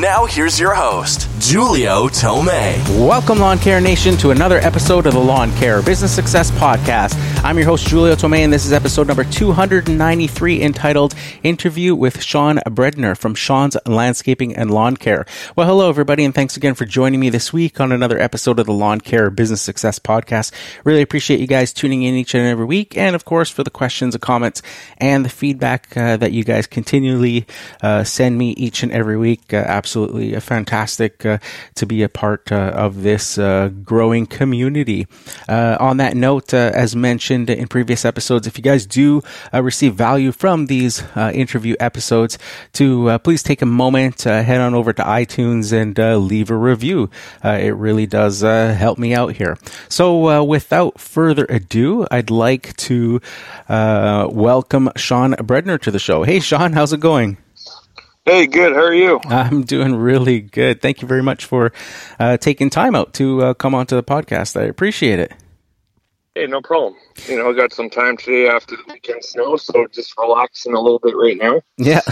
Now, here's your host, Julio Tomei. Welcome, Lawn Care Nation, to another episode of the Lawn Care Business Success Podcast. I'm your host, Julio Tomei, and this is episode number 293 entitled Interview with Sean Bredner from Sean's Landscaping and Lawn Care. Well, hello, everybody, and thanks again for joining me this week on another episode of the Lawn Care Business Success Podcast. Really appreciate you guys tuning in each and every week, and of course, for the questions, the comments, and the feedback uh, that you guys continually uh, send me each and every week. Uh, absolutely fantastic uh, to be a part uh, of this uh, growing community. Uh, on that note, uh, as mentioned in previous episodes, if you guys do uh, receive value from these interview episodes, to please take a moment, head on over to iTunes and leave a review. it really does help me out here. So, without further ado, I'd like to welcome Sean Bredner to the show. Hey, Sean, how's it going? Hey, good. How are you? I'm doing really good. Thank you very much for uh, taking time out to uh, come onto the podcast. I appreciate it. Hey, no problem. You know, I got some time today after the weekend snow, so just relaxing a little bit right now. Yeah,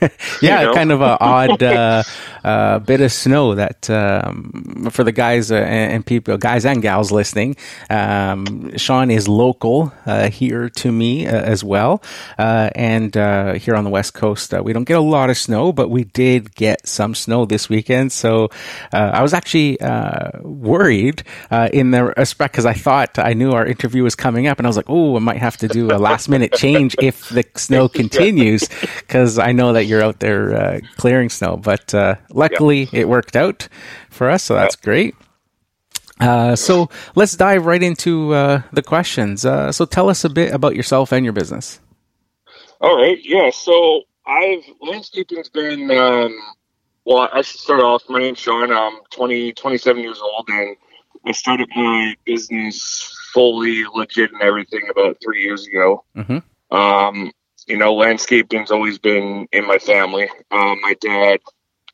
yeah, you know? kind of an odd uh, uh, bit of snow that um, for the guys uh, and people, guys and gals listening. Um, Sean is local uh, here to me uh, as well, uh, and here on the west coast, we don't get a lot of snow, but we did get some snow this weekend. So I was actually worried in the respect because I thought I knew our interview was coming up, and I was like, oh, I might have to do a last minute change if the snow continues, because I know that you're out there uh, clearing snow. But uh, luckily, yep. it worked out for us, so that's yep. great. Uh, so let's dive right into uh, the questions. Uh, so tell us a bit about yourself and your business. All right. Yeah. So I've landscaping's been. Um, well, I should start off. My name's Sean. I'm 20, 27 years old, and I started my business fully legit and everything about three years ago. Mm-hmm. Um, you know, landscaping's always been in my family. Um, my dad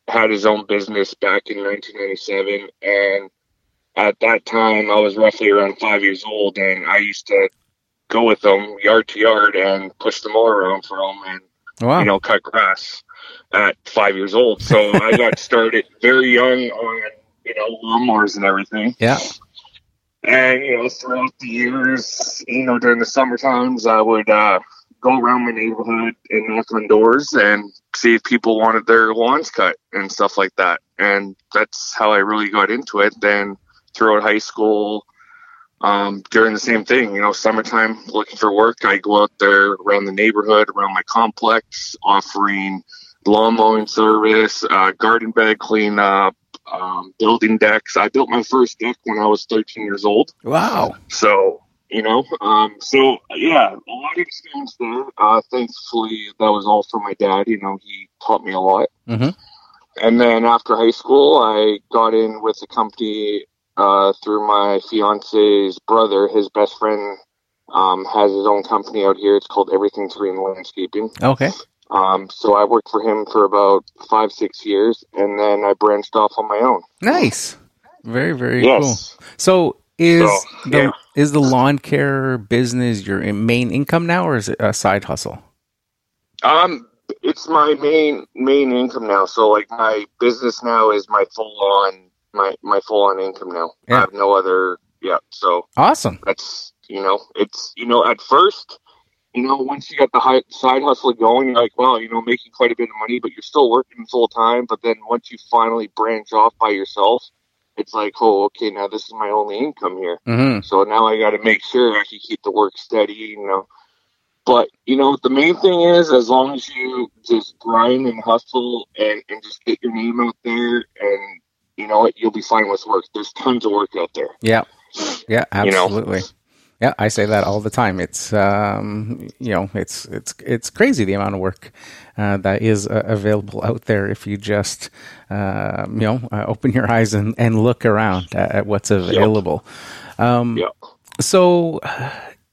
had his own business back in 1997, and at that time, I was roughly around five years old, and I used to go with them yard to yard and push the mower around for them, and wow. you know, cut grass at five years old. So I got started very young on you know lawnmowers and everything. Yeah. And you know, throughout the years, you know, during the summer times, I would uh, go around my neighborhood and knock on doors and see if people wanted their lawns cut and stuff like that. And that's how I really got into it. Then throughout high school, um, during the same thing, you know, summertime looking for work, I go out there around the neighborhood, around my complex, offering lawn mowing service, uh, garden bed cleanup, um, building decks. I built my first deck when I was 13 years old. Wow. So, you know, um, so yeah, a lot of experience there. Uh, thankfully, that was all from my dad. You know, he taught me a lot. Mm-hmm. And then after high school, I got in with a company uh, through my fiance's brother. His best friend um, has his own company out here. It's called Everything Green Landscaping. Okay. Um, so I worked for him for about five, six years, and then I branched off on my own. Nice, very, very yes. cool. So is so, the yeah. is the lawn care business your main income now, or is it a side hustle? Um, it's my main main income now. So like my business now is my full on my my full on income now. Yeah. I have no other. Yeah. So awesome. That's you know it's you know at first you know, once you got the high, side hustle going, you're like, well, you know, making quite a bit of money, but you're still working full time. But then once you finally branch off by yourself, it's like, oh, okay, now this is my only income here. Mm-hmm. So now I got to make sure I can keep the work steady, you know. But, you know, the main thing is as long as you just grind and hustle and, and just get your name out there and, you know, you'll be fine with work. There's tons of work out there. Yeah. Yeah, absolutely. You know? Yeah, I say that all the time. It's um, you know, it's it's it's crazy the amount of work uh, that is uh, available out there if you just uh, you know uh, open your eyes and, and look around at, at what's available. Yep. Um, yep. So,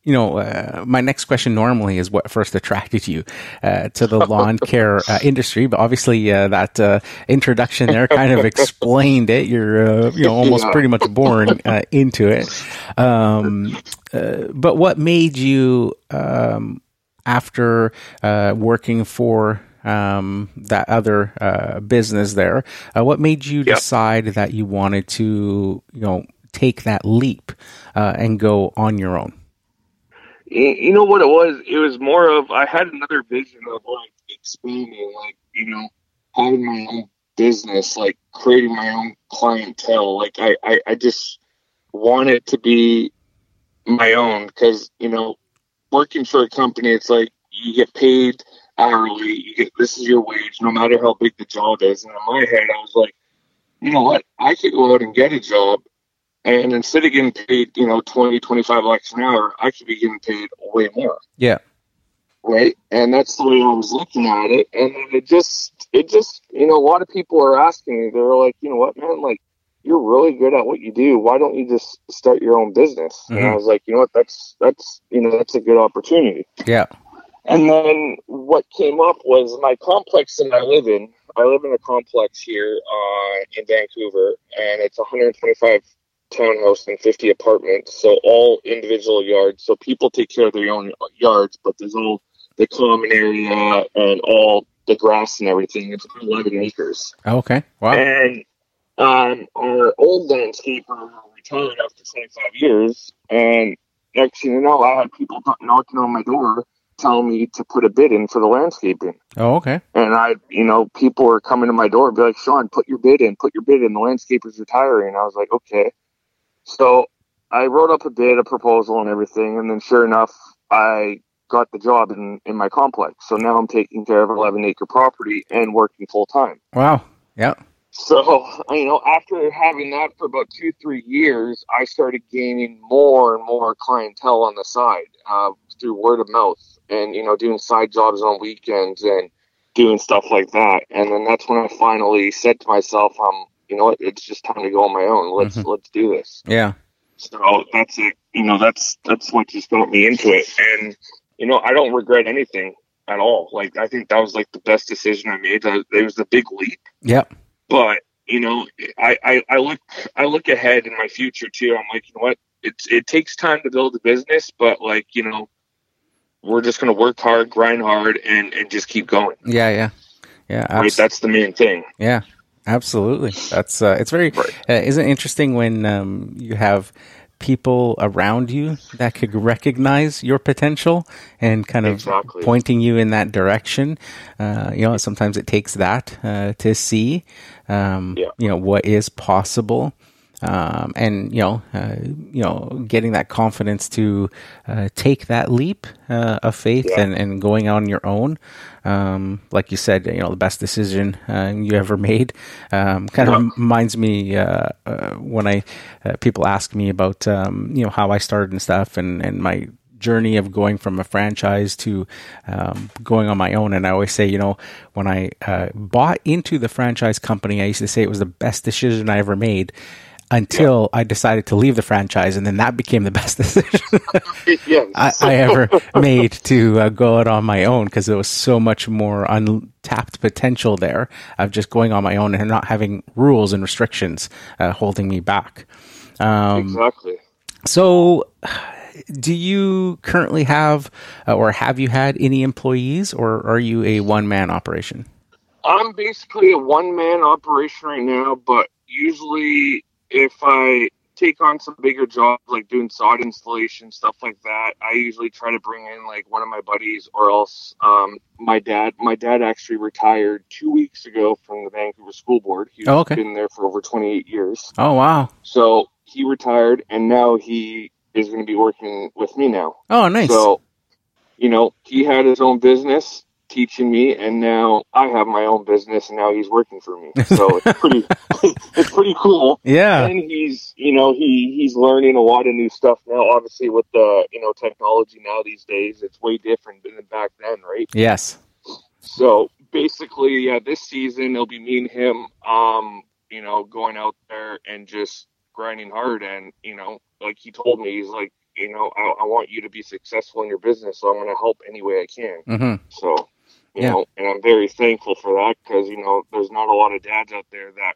you know, uh, my next question normally is what first attracted you uh, to the lawn care uh, industry, but obviously uh, that uh, introduction there kind of explained it. You're, uh, you know, almost Yeah. pretty much born uh, into it. Um, uh, but what made you, um, after uh, working for um, that other uh, business there, uh, what made you decide that you wanted to, you know, take that leap uh, and go on your own? You know what it was? It was more of I had another vision of like expanding, like you know, having my own business, like creating my own clientele. Like I, I, I just wanted to be my own because you know, working for a company, it's like you get paid hourly. You get this is your wage, no matter how big the job is. And in my head, I was like, you know what? I could go out and get a job and instead of getting paid, you know, 20, 25 bucks an hour, I could be getting paid way more. Yeah. Right. And that's the way I was looking at it. And it just, it just, you know, a lot of people are asking me, they're like, you know what, man, like, you're really good at what you do. Why don't you just start your own business? And I was like, you know what, that's, that's, you know, that's a good opportunity. Yeah. And then what came up was my complex that I live in. I live in a complex here uh, in Vancouver, and it's 125 townhouse and 50 apartments, so all individual yards. So people take care of their own yards, but there's all the common area and all the grass and everything. It's 11 acres. Okay. Wow. And um, our old landscaper retired after 25 years. And next thing you know, I had people knocking on my door telling me to put a bid in for the landscaping. Oh, okay. And I, you know, people were coming to my door and be like, Sean, put your bid in, put your bid in. The landscaper's retiring. I was like, okay. So I wrote up a bid, a proposal, and everything. And then sure enough, I got the job in, in my complex. So now I'm taking care of an 11 acre property and working full time. Wow. Yeah. So, you know, after having that for about two, three years, I started gaining more and more clientele on the side uh, through word of mouth and, you know, doing side jobs on weekends and doing stuff like that. And then that's when I finally said to myself, um, you know what, it's just time to go on my own. Let's, Mhm. let's do this. Yeah. So that's it. You know, that's, that's what just got me into it. And, you know, I don't regret anything at all. Like, I think that was like the best decision I made. It was a big leap Yep. but you know I, I i look i look ahead in my future too i'm like you know what it's it takes time to build a business but like you know we're just going to work hard grind hard and and just keep going Yeah. Yeah. Yeah. right that's the main thing Yeah, absolutely. That's uh, it's very Right. uh, isn't it interesting when um, you have people around you that could recognize your potential and kind of Exactly. pointing you in that direction. Uh, you know, sometimes it takes that uh, to see, um, Yeah. you know, what is possible. Um, and you know, uh, you know, getting that confidence to uh, take that leap uh, of faith Yeah. and, and going on your own, um, like you said, you know, the best decision uh, you ever made. Um, kind of reminds me uh, uh, when I uh, people ask me about um, you know how I started and stuff, and and my journey of going from a franchise to um, going on my own. And I always say, you know, when I uh, bought into the franchise company, I used to say it was the best decision I ever made. Until I decided to leave the franchise, and then that became the best decision. yes I, I ever made to uh, go out on my own because there was so much more untapped potential there of just going on my own and not having rules and restrictions uh, holding me back. Um, exactly so, do you currently have uh, or have you had any employees or are you a one man operation? i'm basically a one-man operation right now but usually if i take on some bigger jobs like doing sod installation stuff like that i usually try to bring in like one of my buddies or else um, my dad my dad actually retired two weeks ago from the vancouver school board he's Oh, okay. been there for over 28 years Oh, wow. so he retired and now he is going to be working with me now Oh, nice. so you know he had his own business teaching me and now i have my own business and now he's working for me so it's pretty it's pretty cool yeah. and he's you know he he's learning a lot of new stuff now obviously with the you know technology now these days it's way different than back then right Yes. so basically yeah this season it'll be me and him um you know going out there and just grinding hard and you know like he told me he's like you know, I, I want you to be successful in your business, so I'm going to help any way I can. Mm-hmm. So, you Yeah. know, and I'm very thankful for that because you know, there's not a lot of dads out there that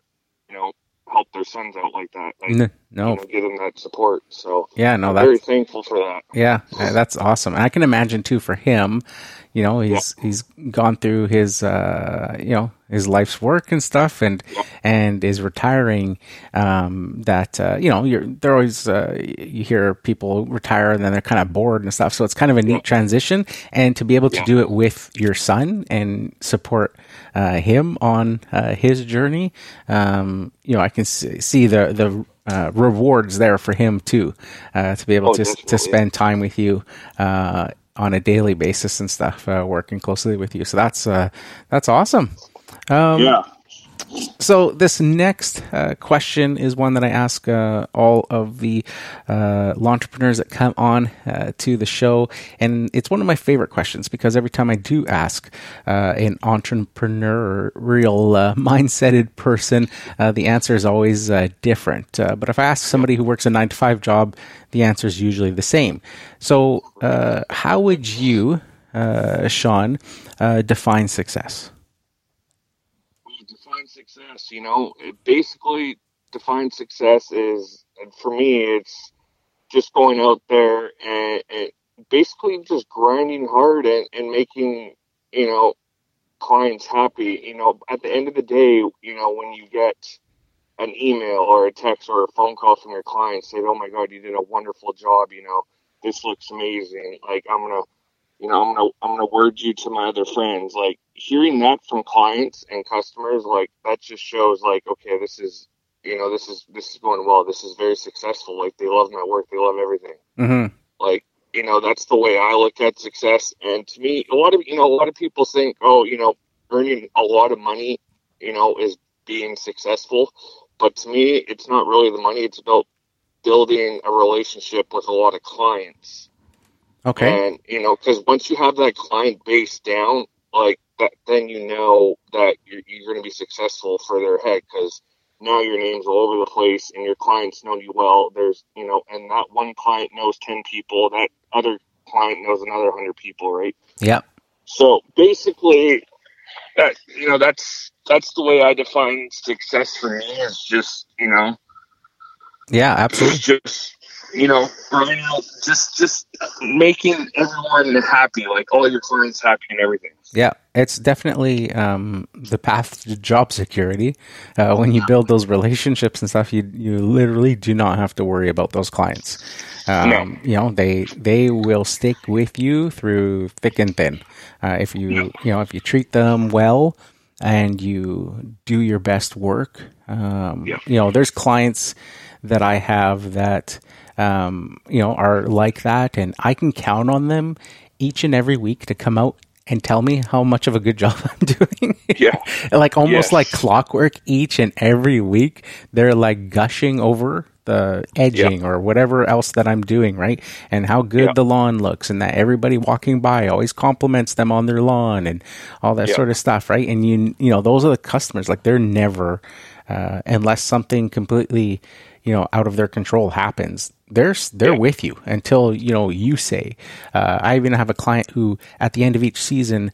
you know help their sons out like that, like N- you no, know, that support. So, yeah, no, I'm that's very thankful for that. Yeah, uh, that's awesome. And I can imagine too for him, you know, he's he's gone through his uh, you know, his life's work and stuff and and is retiring um that uh, you know, you're they're always uh, you hear people retire and then they're kind of bored and stuff. So it's kind of a neat transition and to be able to Yeah. do it with your son and support uh, him on uh, his journey, um, you know, I can see the the uh, rewards there for him too, uh, to be able Oh, to to spend time with you uh, on a daily basis and stuff, uh, working closely with you. So that's uh, that's awesome. Um, yeah. So this next uh, question is one that I ask uh, all of the uh, entrepreneurs that come on uh, to the show, and it's one of my favorite questions because every time I do ask uh, an entrepreneurial uh, mindseted person, the answer is always different. But if I ask somebody who works a nine to five job, the answer is usually the same. So, how would you, Sean, define success? You know? Basically define success is for me it's just going out there and, and basically just grinding hard and, and making you know clients happy. You know at the end of the day you know when you get an email or a text or a phone call from your client saying oh my god you did a wonderful job you know this looks amazing like i'm gonna you know, I'm gonna I'm gonna word you to my other friends. Like hearing that from clients and customers, like that just shows like, okay, this is you know, this is this is going well. This is very successful. Like they love my work. They love everything. Mm-hmm. Like you know, that's the way I look at success. And to me, a lot of you know, a lot of people think, oh, you know, earning a lot of money, you know, is being successful. But to me, it's not really the money. It's about building a relationship with a lot of clients. Okay. And you know, because once you have that client base down, like that, then you know that you're, you're going to be successful further ahead. Because now your name's all over the place, and your clients know you well. There's, you know, and that one client knows ten people. That other client knows another hundred people, right? Yeah. So basically, that you know, that's that's the way I define success for me. Is just you know, Yeah, absolutely. just you know, growing out, just just making everyone happy, like all your clients happy and everything. Yeah, it's definitely um, the path to job security. Uh, when you build those relationships and stuff, you you literally do not have to worry about those clients. Um, No. You know, they they will stick with you through thick and thin. Uh, if you you know if you treat them well and you do your best work. Um, Yeah. You know, there's clients that I have that um, you know are like that, and I can count on them each and every week to come out and tell me how much of a good job I'm doing. Yeah. like almost Yes. like clockwork each and every week. They're like gushing over the edging or whatever else that I'm doing, right? And how good Yeah. the lawn looks and that everybody walking by always compliments them on their lawn and all that Yeah. sort of stuff, right? And you you know, those are the customers like they're never uh, unless something completely you know out of their control happens they're they're Yeah. with you until you know you say uh, i even have a client who at the end of each season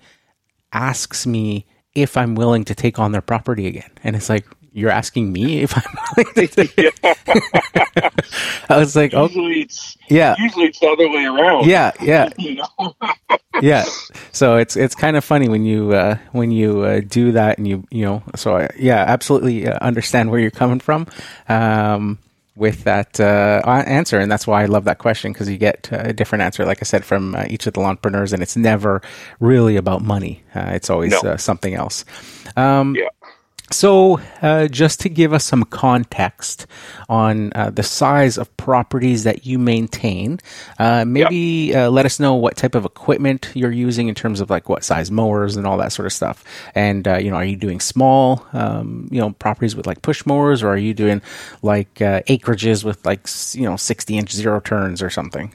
asks me if i'm willing to take on their property again and it's like you're asking me if i'm willing to take i was like oh Usually it's yeah usually it's the other way around. yeah yeah You know? yeah so it's it's kind of funny when you uh when you uh, do that and you you know so I, yeah absolutely uh, understand where you're coming from um with that uh, answer and that's why i love that question because you get uh, a different answer like i said from uh, each of the entrepreneurs and it's never really about money uh, it's always No. uh, something else um yeah. So, uh, just to give us some context on uh, the size of properties that you maintain, uh, maybe uh, let us know what type of equipment you're using in terms of like what size mowers and all that sort of stuff. And uh, you know, are you doing small, um, you know, properties with like push mowers, or are you doing like uh, acreages with like you know sixty inch zero turns or something?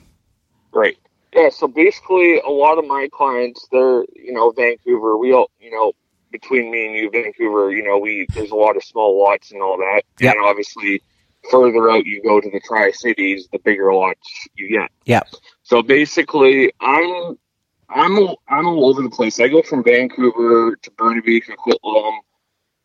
Right. Yeah. So basically, a lot of my clients, they're you know Vancouver. We all you know between me and you, Vancouver. You know, we there's a lot of small lots and all that. Yeah. And obviously, further out you go to the Tri Cities, the bigger lots you get. Yeah. So basically, I'm I'm I'm all over the place. I go from Vancouver to Burnaby to Coquitlam.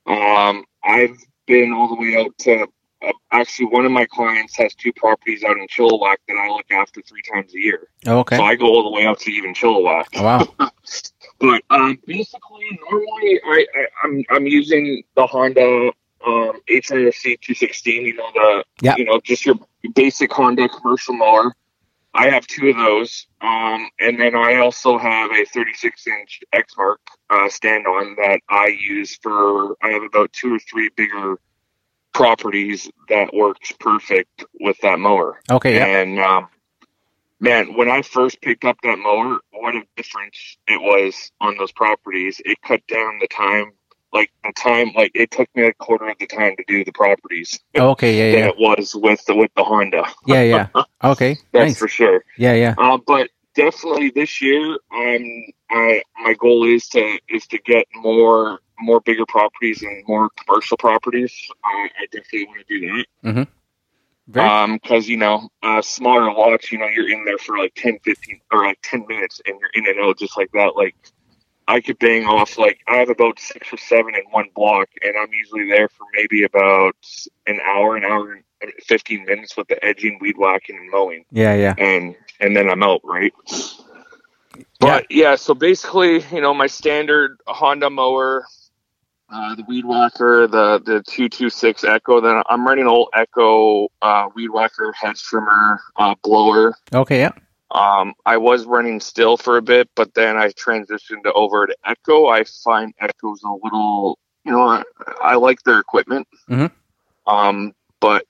Um, I've been all the way out to uh, actually one of my clients has two properties out in Chilliwack that I look after three times a year. Oh, okay. So I go all the way out to even Chilliwack. Oh, wow. But um, basically, normally I, I I'm I'm using the Honda um, HRC 216. You know the Yeah. you know just your basic Honda commercial mower. I have two of those, um, and then I also have a 36 inch Exmark uh, stand on that I use for. I have about two or three bigger properties that works perfect with that mower. Okay. Yeah. And um, man, when I first picked up that mower, what a difference it was on those properties. It cut down the time, like the time, like it took me a quarter of the time to do the properties Oh, okay. Yeah. than Yeah. it was with the with the Honda. Yeah. Yeah. Okay. That's Nice. for sure. Yeah. Yeah. Uh, but definitely this year, um, I my goal is to is to get more more bigger properties and more commercial properties. I, I definitely want to do that. Very, Um, cause you know, uh, smaller lots, you know, you're in there for like 10, 15 or like 10 minutes and you're in and out just like that. Like I could bang off, like I have about six or seven in one block and I'm usually there for maybe about an hour, an hour and 15 minutes with the edging, weed whacking and mowing yeah. Yeah. and, and then I'm out, right? But yeah, so basically, you know, my standard Honda mower, uh, the weed whacker, the the two two six Echo. Then I'm running an old Echo uh, weed whacker head trimmer uh, blower. Okay. Yeah. Um, I was running Stihl for a bit, but then I transitioned over to Echo. I find Echo's a little, you know, I, I like their equipment. Mhm. Um, but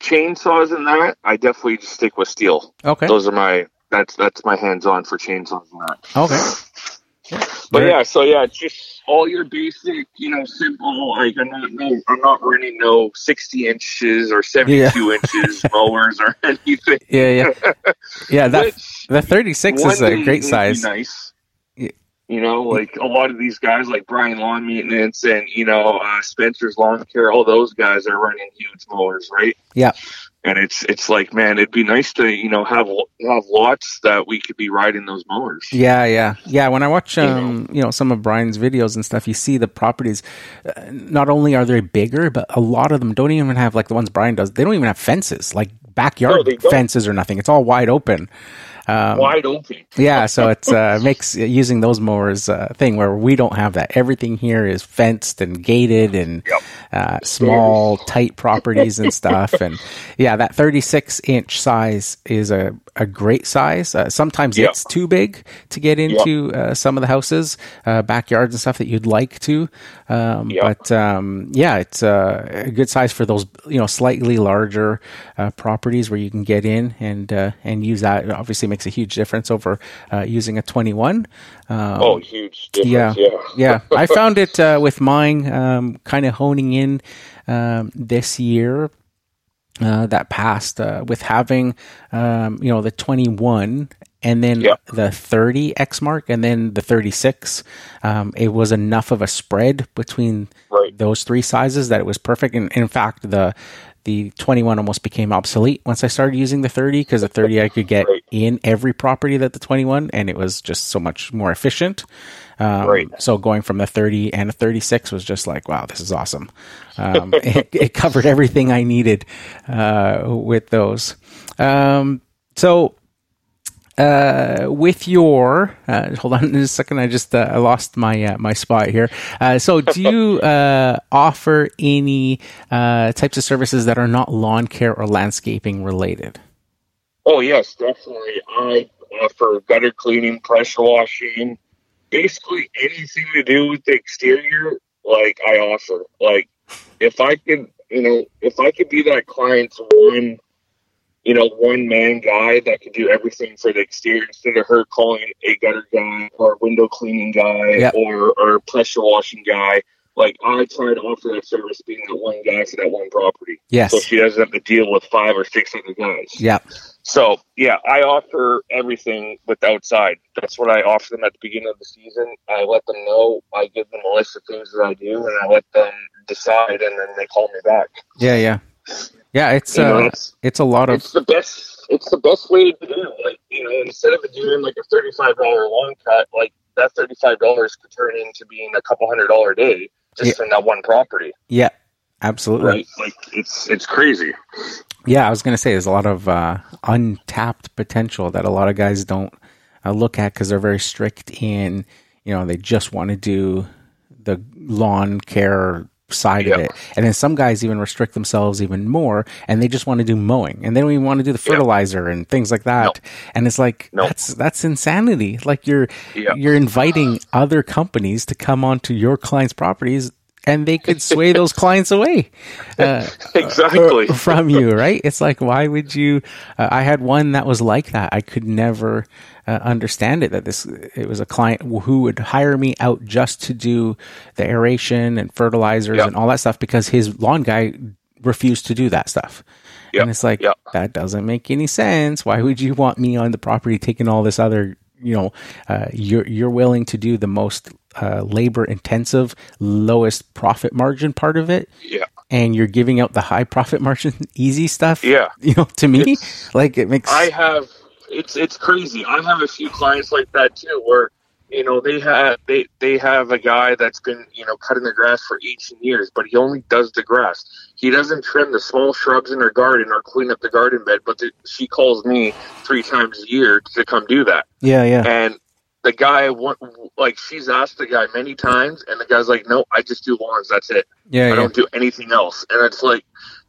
chainsaws and that, I definitely just stick with Stihl. Okay. Those are my that's that's my hands on for chainsaws and that. Okay. But yeah, so yeah, just all your basic, you know, simple. Like I'm not no, I'm not running no 60 inches or 72 inches mowers or anything. Yeah. Yeah. Yeah. That the 36 is a great size. Nice. Yeah. You know, like a lot of these guys, like Brian Lawn Maintenance and you know uh, Spencer's Lawn Care, all those guys are running huge mowers, right? Yeah. And it's it's like, man, it'd be nice to you know have have lots that we could be riding those mowers. Yeah, yeah, yeah. When I watch, You know. um, you know, some of Brian's videos and stuff, you see the properties. Uh, not only are they bigger, but a lot of them don't even have like the ones Brian does. They don't even have fences, like backyard No, fences or nothing. It's all wide open. Um, Wide open. yeah, so it uh, makes using those mowers a thing where we don't have that. Everything here is fenced and gated and Yep. uh, small, tight properties and stuff. And yeah, that 36 inch size is a, a great size. Uh, sometimes Yep. it's too big to get into uh, some of the houses, uh, backyards and stuff that you'd like to. Um, Yep. But um, yeah, it's uh, a good size for those you know slightly larger uh, properties where you can get in and uh, and use that. It obviously makes a huge difference over uh, using a 21. Um, Oh, huge difference. yeah, Yeah. yeah. I found it uh, with mine um, kind of honing in um, this year. Uh, that passed uh, with having, um, you know, the 21 and then Yep. the 30 Exmark and then the 36. Um, it was enough of a spread between Right. those three sizes that it was perfect. And in fact, the the 21 almost became obsolete once I started using the 30 because the 30 I could get Right. in every property that the 21 and it was just so much more efficient. Um, Right. So going from the 30 and a 36 was just like, wow, this is awesome. Um, it, it covered everything I needed uh, with those. Um, so uh, with your uh, hold on a second, I just uh, I lost my uh, my spot here. Uh, so, do you uh, offer any uh, types of services that are not lawn care or landscaping related? Oh yes, definitely. I offer gutter cleaning, pressure washing, basically anything to do with the exterior. Like I offer. Like if I could, you know, if I could be that client's one, you know, one man guy that could do everything for the exterior instead of her calling a gutter guy or a window cleaning guy Yep. or or pressure washing guy. Like I try to offer that service being that one guy for that one property. Yes. So she doesn't have to deal with five or six other guys. Yeah. So yeah, I offer everything with outside. That's what I offer them at the beginning of the season. I let them know. I give them a list of things that I do, and I let them decide, and then they call me back. Yeah. Yeah. Yeah, it's You know, uh, it's- it's a lot of It's the best. It's the best way to do it. Like you know, instead of doing like a thirty-five dollar long cut, like that thirty-five dollars could turn into being a couple hundred dollar a day just Yeah. from that one property, yeah, absolutely. right? Like it's it's crazy. Yeah, I was going to say there's a lot of uh, untapped potential that a lot of guys don't uh, look at because they're very strict in, you know, they just want to do the lawn care side of it. And then some guys even restrict themselves even more and they just want to do mowing and they don't even want to do the fertilizer and things like that. And it's like No. that's that's insanity. Like you're Yeah. you're inviting other companies to come onto your clients' properties and they could sway those clients away. Uh, Exactly. from you, right? It's like, why would you? Uh, I had one that was like that. I could never uh, understand it. That this it was a client who would hire me out just to do the aeration and fertilizers Yep. and all that stuff because his lawn guy refused to do that stuff. Yep. And it's like Yep. that doesn't make any sense. Why would you want me on the property taking all this other? You know, uh, you're you're willing to do the most uh, labor intensive, lowest profit margin part of it, Yeah. and you're giving out the high profit margin easy stuff Yeah. you know to me like it makes I have it's it's crazy. I have a few clients like that too, where you know they have they they have a guy that's been you know cutting the grass for 18 years, but he only does the grass. He doesn't trim the small shrubs in her garden or clean up the garden bed. But the, she calls me three times a year to come do that, yeah yeah and the guy like she's asked the guy many times, and the guy's like, "No, I just do lawns. That's it." yeah I yeah don't do anything else. And it's like,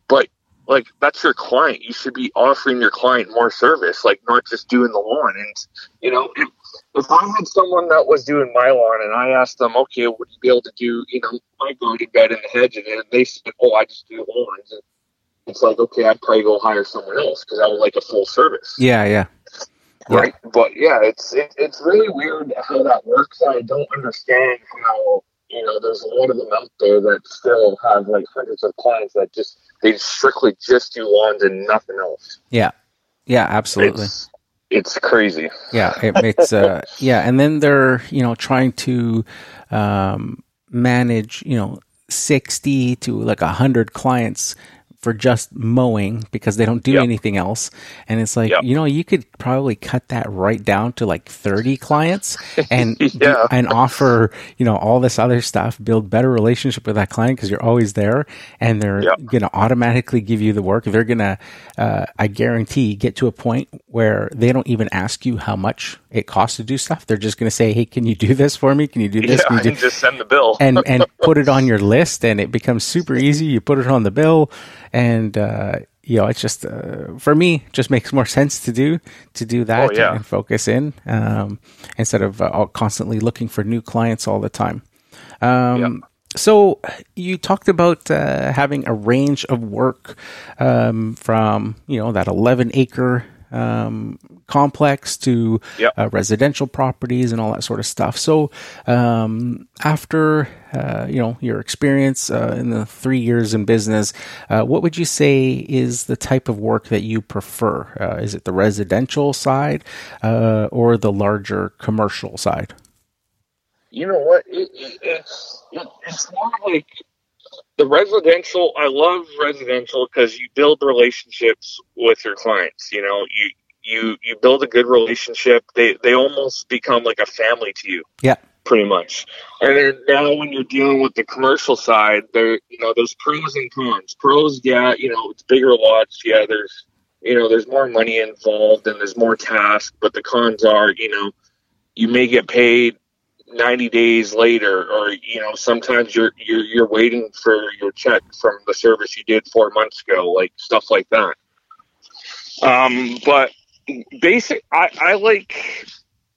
but like that's your client. You should be offering your client more service, like not just doing the lawn. And you know, if, if I had someone that was doing my lawn and I asked them, okay, would you be able to do, you know, my garden bed and the hedge, and then they said, oh, I just do lawns. And it's like, okay, I'd probably go hire someone else because I would like a full service yeah yeah Yeah. right? But yeah, it's it, it's really weird how that works. I don't understand how you know there's a lot of them out there that still have like hundreds of clients that just they strictly just do lawns and nothing else. yeah yeah absolutely It's it's crazy. yeah it makes uh yeah and then they're you know trying to um manage you know 60 to like 100 clients for just mowing because they don't do Yep. anything else and it's like Yep. you know you could probably cut that right down to like 30 clients and Yeah. and offer you know all this other stuff build better relationship with that client because you're always there and they're Yep. going to automatically give you the work they're going to uh, i guarantee get to a point where they don't even ask you how much it costs to do stuff. They're just going to say hey can you do this for me? Can you do this? Yeah, do-" and just send the bill. and and put it on your list and it becomes super easy. You put it on the bill and uh you know it's just uh, for me just makes more sense to do to do that Oh, yeah. and focus in um instead of uh, constantly looking for new clients all the time. Um so you talked about uh, having a range of work um, from you know that 11 acre um, complex to Yep. uh, residential properties and all that sort of stuff. So um, after uh, you know your experience uh, in the three years in business, uh, what would you say is the type of work that you prefer? Uh, is it the residential side uh, or the larger commercial side? you know what? It, it, it's it, it's more like the residential. I love residential because you build relationships with your clients. You know, you you you build a good relationship. They they almost become like a family to you. Yeah. Pretty much, and then now when you're dealing with the commercial side, there you know there's pros and cons. Pros, yeah, you know it's bigger lots. Yeah, there's you know there's more money involved and there's more tasks. But the cons are, you know, you may get paid 90 days later or you know sometimes you're you're you're waiting for your check from the service you did 4 months ago like stuff like that. Um but basic i i like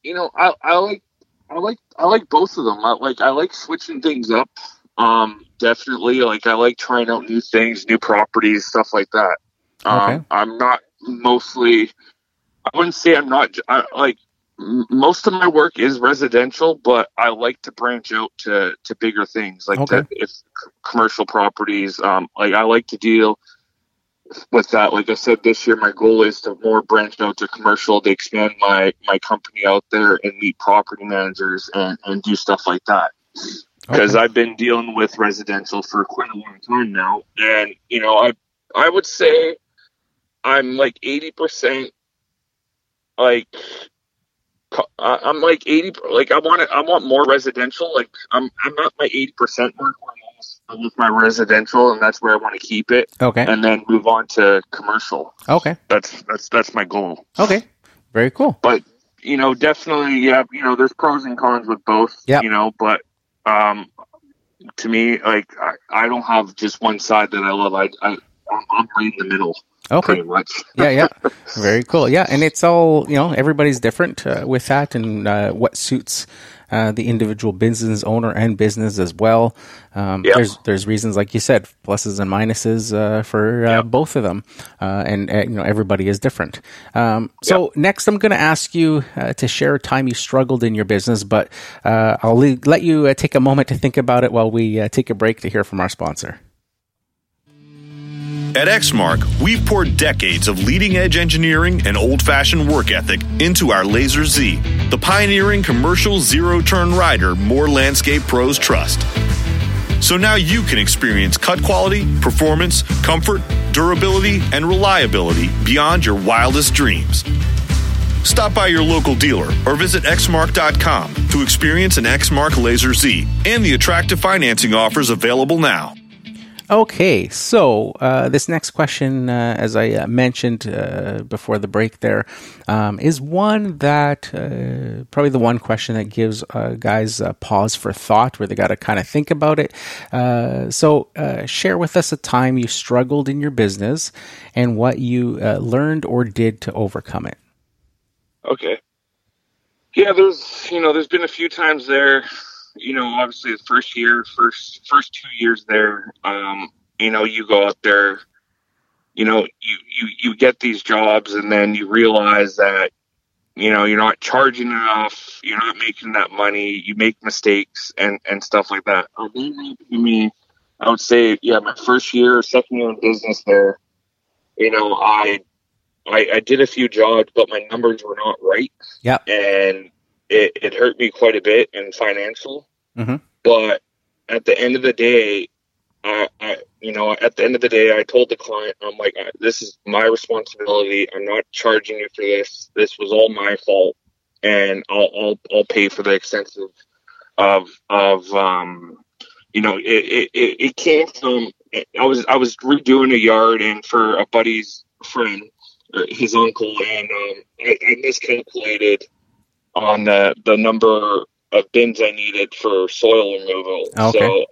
you know i i like i like i like both of them. I like i like switching things up um definitely. Like i like trying out new things new properties stuff like that. Um Okay. i'm not mostly i wouldn't say i'm not I, like most of my work is residential, but I like to branch out to, to bigger things like Okay. If commercial properties, um, like I like to deal with that. Like I said, this year my goal is to more branch out to commercial, to expand my my company out there and meet property managers and and do stuff like that. Because Okay. I've been dealing with residential for quite a long time now, and you know I I would say I'm like eighty percent like I'm like eighty like I want it, I want more residential. Like I'm I'm at my eighty percent mark I'm almost done with my residential and that's where I want to keep it Okay. and then move on to commercial. Okay. That's that's that's my goal. Okay. Very cool. But you know, definitely yeah, you know, there's pros and cons with both. Yep. You know, but um to me, like I, I don't have just one side that I love. I, I I'm, I'm right in the middle, Okay. pretty much. yeah, yeah. Very cool. Yeah, and it's all you know. Everybody's different uh, with that, and uh, what suits uh, the individual business owner and business as well. Um, Yeah. There's there's reasons, like you said, pluses and minuses uh, for uh, Yeah. both of them, uh, and uh, you know everybody is different. Um, so next, I'm going to ask you uh, to share a time you struggled in your business, but uh, I'll le- let you uh, take a moment to think about it while we uh, take a break to hear from our sponsor. At Exmark, we've poured decades of leading edge engineering and old fashioned work ethic into our Laser Z, the pioneering commercial zero turn rider more landscape pros trust. So now you can experience cut quality, performance, comfort, durability, and reliability beyond your wildest dreams. Stop by your local dealer or visit exmark.com to experience an Exmark Laser Z and the attractive financing offers available now. Okay, so uh, this next question, uh, as I uh, mentioned uh, before the break, there um, is one that uh, probably the one question that gives uh, guys a pause for thought, where they got to kind of think about it. So, share with us a time you struggled in your business and what you learned or did to overcome it. Okay. Yeah, there's you know, there's been a few times there. You know, obviously the first year, first first two years there, um, you know, you go out there, you know, you, you, you get these jobs and then you realize that, you know, you're not charging enough, you're not making that money, you make mistakes and, and stuff like that. I that happened to me, I would say, yeah, my first year, second year in business there, you know, I I, I did a few jobs, but my numbers were not right Yeah, and it, it hurt me quite a bit in financial. Mhm. But at the end of the day, I, I, you know, at the end of the day, I told the client, I'm like, this is my responsibility. I'm not charging you for this. This was all my fault, and I'll, I'll, I'll pay for the extensive of, of, um, you know, it, it, it, it came from. I was, I was redoing a yard, and for a buddy's friend, his uncle, and um, I, I miscalculated on the the number of bins I needed for soil removal. Okay.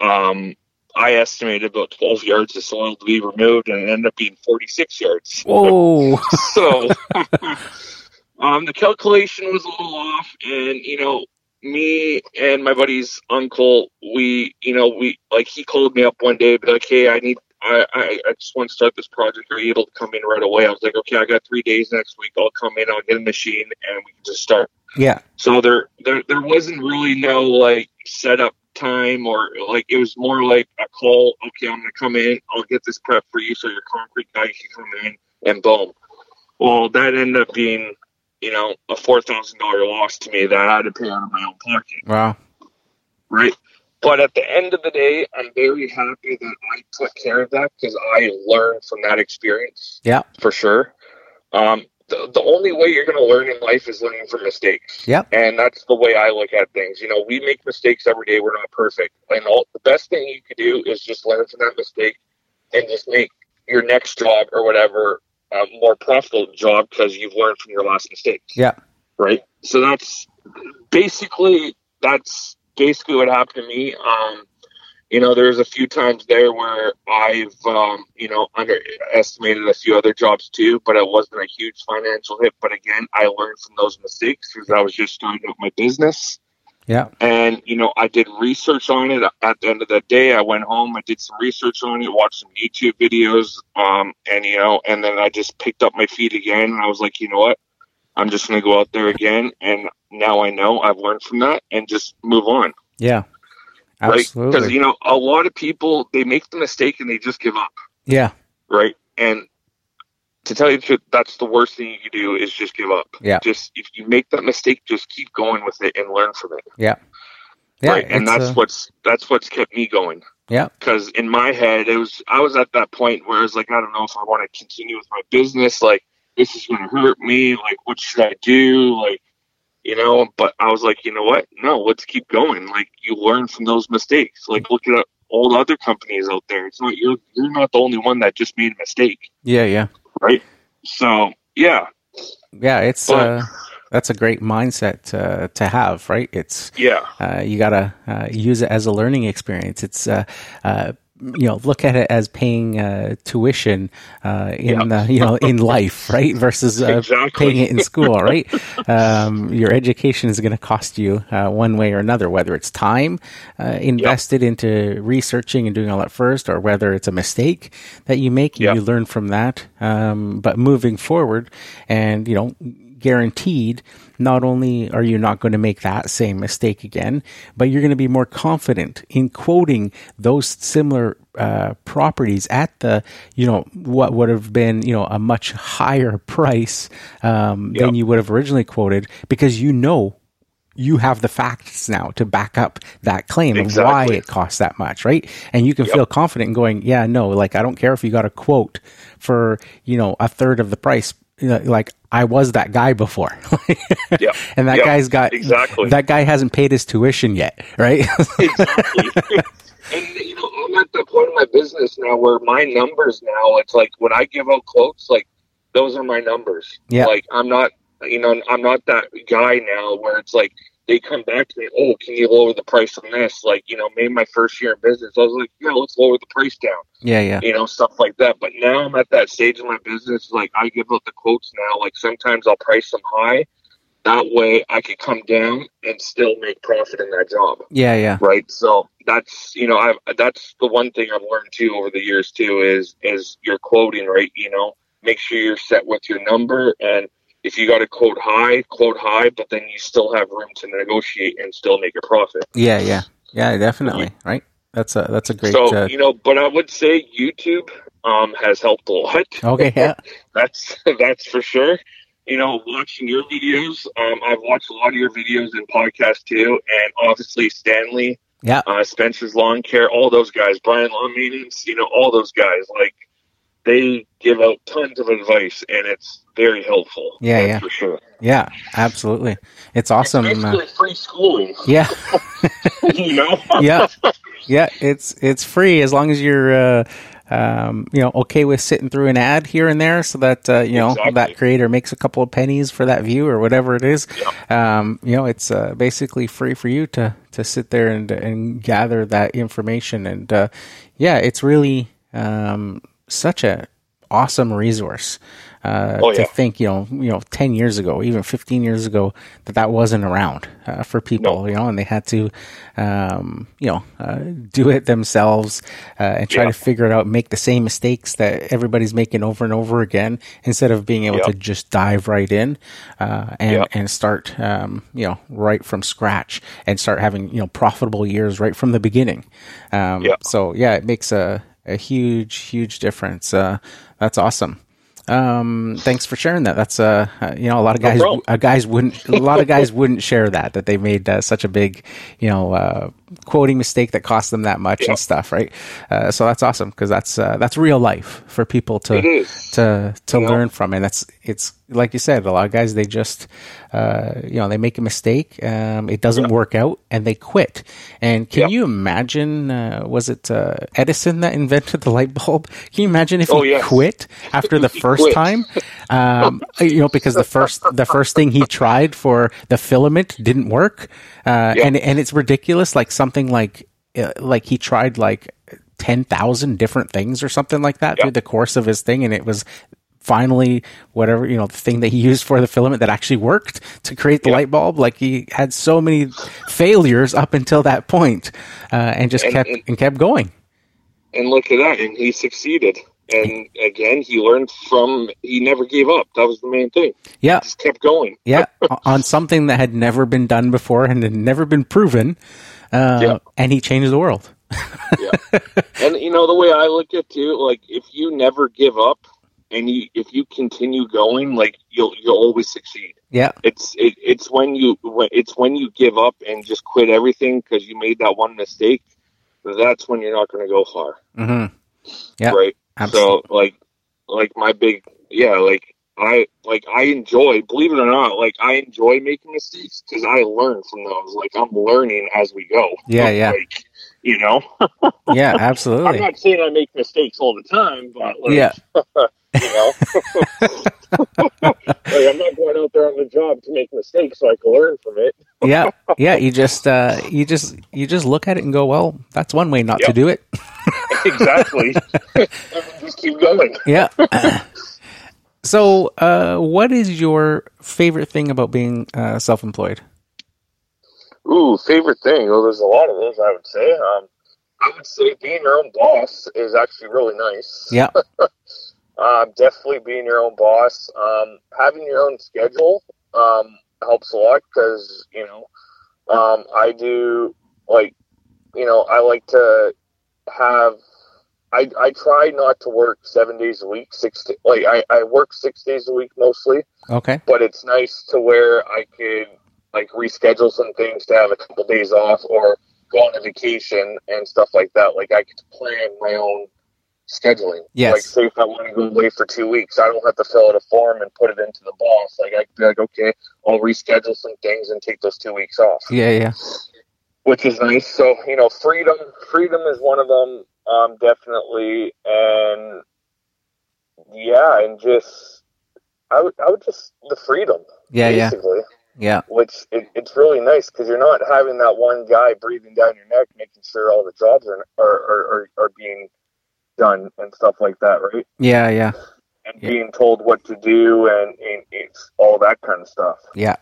So, um, I estimated about 12 yards of soil to be removed, and it ended up being 46 yards. Whoa! So, um, the calculation was a little off, and you know, me and my buddy's uncle, we, you know, we like he called me up one day, be like, "Hey, I need." I, I, I just want to start this project. Are you able to come in right away? I was like, okay, I got three days next week. I'll come in, I'll get a machine, and we can just start. yeah. So there, there, there wasn't really no like setup time or like it was more like a call. Okay, I'm gonna come in. I'll get this prep for you, so your concrete guy can come in and boom. Well, that ended up being, you know, a four thousand dollar loss to me that I had to pay out of my own pocket, Wow. right? But at the end of the day, I'm very happy that I took care of that because I learned from that experience Yeah. for sure. Um, the, the only way you're going to learn in life is learning from mistakes. Yep. And that's the way I look at things. You know, we make mistakes every day. We're not perfect. And all, the best thing you could do is just learn from that mistake and just make your next job or whatever a more profitable job because you've learned from your last mistakes. Yeah. Right. So that's basically, that's basically what happened to me. Um, you know, there's a few times there where I've, um, you know, underestimated a few other jobs too, but it wasn't a huge financial hit. But again, I learned from those mistakes because I was just starting up my business. Yeah. And, you know, I did research on it. At the end of the day, I went home, I did some research on it, watched some YouTube videos, um, and, you know, and then I just picked up my feet again. And I was like, you know what? I'm just going to go out there again. And now I know I've learned from that and just move on Yeah. Absolutely. Because you know, a lot of people they make the mistake and they just give up, yeah. right? And to tell you the truth, that's the worst thing you can do is just give up. Yeah. Just if you make that mistake, just keep going with it and learn from it, Yeah. Yeah. right? And that's uh, what's that's what's kept me going. Yeah. Because in my head, it was I was at that point where I was like, I don't know if I want to continue with my business. Like, this is going to hurt me. Like, what should I do? Like, you know. But I was like, you know what? No, let's keep going. Like, you learn from those mistakes. Like, look at all the other companies out there. It's not you're you're not the only one that just made a mistake, Yeah, yeah. right? So yeah, Yeah, it's But- uh that's a great mindset uh, to have, right? It's yeah, uh, you gotta uh, use it as a learning experience. It's uh, uh, you know look at it as paying uh, tuition uh, in Yeah. uh, you know in life, right? Versus uh, Exactly. paying it in school, right? um, your education is going to cost you uh, one way or another, whether it's time uh, invested into researching and doing all that first, or whether it's a mistake that you make and Yeah. you learn from that. Um, but moving forward, and you know guaranteed not only are you not going to make that same mistake again, but you're going to be more confident in quoting those similar uh, properties at the, you know, what would have been, you know, a much higher price um, than you would have originally quoted because you know you have the facts now to back up that claim of why it costs that much, right? And you can Yep. feel confident in going, yeah, no, like I don't care if you got a quote for, you know, a third of the price. You know, like I was that guy before. yeah. and that Yeah, guy's got exactly that guy hasn't paid his tuition yet, right? exactly. and you know, I'm at the point in my business now where my numbers now, it's like when I give out quotes, like those are my numbers. Yeah. Like I'm not, you know, I'm not that guy now where it's like they come back to me, oh, can you lower the price on this? Like, you know, maybe my first year in business, I was like, yeah, let's lower the price down, yeah, yeah, you know, stuff like that. But now I'm at that stage in my business, like I give out the quotes now. Like sometimes I'll price them high. That way I can come down and still make profit in that job yeah, yeah, right so that's you know I've, that's the one thing i've learned too over the years too is is your quoting right you know make sure you're set with your number and if you got to quote high quote high but then you still have room to negotiate and still make a profit yeah, yeah, yeah, definitely, right? That's a that's a great. so uh, you know but i would say youtube um has helped a lot okay, yeah, that's that's for sure. You know, watching your videos, um, I've watched a lot of your videos and podcasts too, and obviously Stanley, yeah, uh, Spencer's Lawn Care, all those guys, Brian Lawn Maintenance, you know, all those guys, like they give out tons of advice, and it's very helpful. Yeah, yeah. for sure. yeah, absolutely. It's awesome. It's uh, free schooling, yeah, you know. yeah, yeah. It's it's free as long as you're. Uh, um, you know, okay with sitting through an ad here and there, so that uh, you know Exactly. that creator makes a couple of pennies for that view or whatever it is. Um, you know, it's uh, basically free for you to to sit there and and gather that information. And uh, yeah, it's really um, such a awesome resource. Uh, Oh, to think, you know, you know, ten years ago, even fifteen years ago, that that wasn't around uh, for people, No. you know, and they had to, um, you know, uh, do it themselves uh, and try Yeah. to figure it out, make the same mistakes that everybody's making over and over again, instead of being able Yeah. to just dive right in uh, and Yeah. and start, um, you know, right from scratch and start having you know profitable years right from the beginning. Um, Yeah. So yeah, it makes a a huge huge difference. Uh, that's awesome. Um, thanks for sharing that. That's uh, you know, a lot of guys, problem. uh, guys wouldn't, a lot of guys wouldn't share that that they made uh, such a big, you know, uh, quoting mistake that cost them that much Yeah. and stuff, right? Uh, so that's awesome because that's uh, that's real life for people to to to You know? learn from, and that's it's like you said, a lot of guys they just, uh, you know, they make a mistake, um, it doesn't work out, and they quit. And can Yeah. you imagine? Uh, was it uh, Edison that invented the light bulb? Can you imagine if Oh, he yes. quit after the first quit. time? Um, you know, because the first the first thing he tried for the filament didn't work, uh, and and it's ridiculous. Like something like uh, like he tried like ten thousand different things or something like that Yeah. through the course of his thing, and it was finally whatever you know the thing that he used for the filament that actually worked to create the Yeah. light bulb like he had so many failures up until that point uh, and just And- kept and- and kept going and look at that, and he succeeded. And again, he learned from. He never gave up. That was the main thing. yeah Just kept going. yeah on something that had never been done before and had never been proven uh, Yeah. and he changed the world yeah. And you know the way I look at it too, like if you never give up and you if you continue going, like you'll you'll always succeed. yeah It's it, it's when you when it's when you give up and just quit everything because you made that one mistake. that's when you're not going to go far. Mm-hmm. Yeah, right. absolutely. So like, like my big yeah, like I like I enjoy, believe it or not, like I enjoy making mistakes because I learn from those. Like I'm learning as we go. Yeah, yeah. Like, you know. Yeah, absolutely. I'm not saying I make mistakes all the time, but like, Yeah. you know, like I'm not going out there on the job to make mistakes so I can learn from it. yeah, yeah. You just uh, you just you just look at it and go, well, that's one way not to do it. exactly. Just keep going. Yeah. So, uh, what is your favorite thing about being uh, self-employed? Ooh, favorite thing. Well, there's a lot of those. I would say. Um, I would say being your own boss is actually really nice. Yeah, Um, definitely being your own boss. Um, having your own schedule um, helps a lot because you know um, I do like you know I like to have. I, I try not to work seven days a week. Six to, like I, I work six days a week mostly, okay, but it's nice to where I could like reschedule some things to have a couple days off or go on a vacation and stuff like that. Like I could plan my own scheduling. Yes. Like say if I want to go away for two weeks, I don't have to fill out a form and put it into the boss. Like I could be like, okay, I'll reschedule some things and take those two weeks off yeah, yeah, which is nice. So you know, freedom, freedom is one of them, um, definitely, and yeah, and just I would, I would just the freedom, yeah, yeah, basically, yeah, which it, it's really nice because you're not having that one guy breathing down your neck, making sure all the jobs are are are, are, are being done and stuff like that, right? yeah, yeah, And Yeah. being told what to do and, and it's all that kind of stuff. yeah.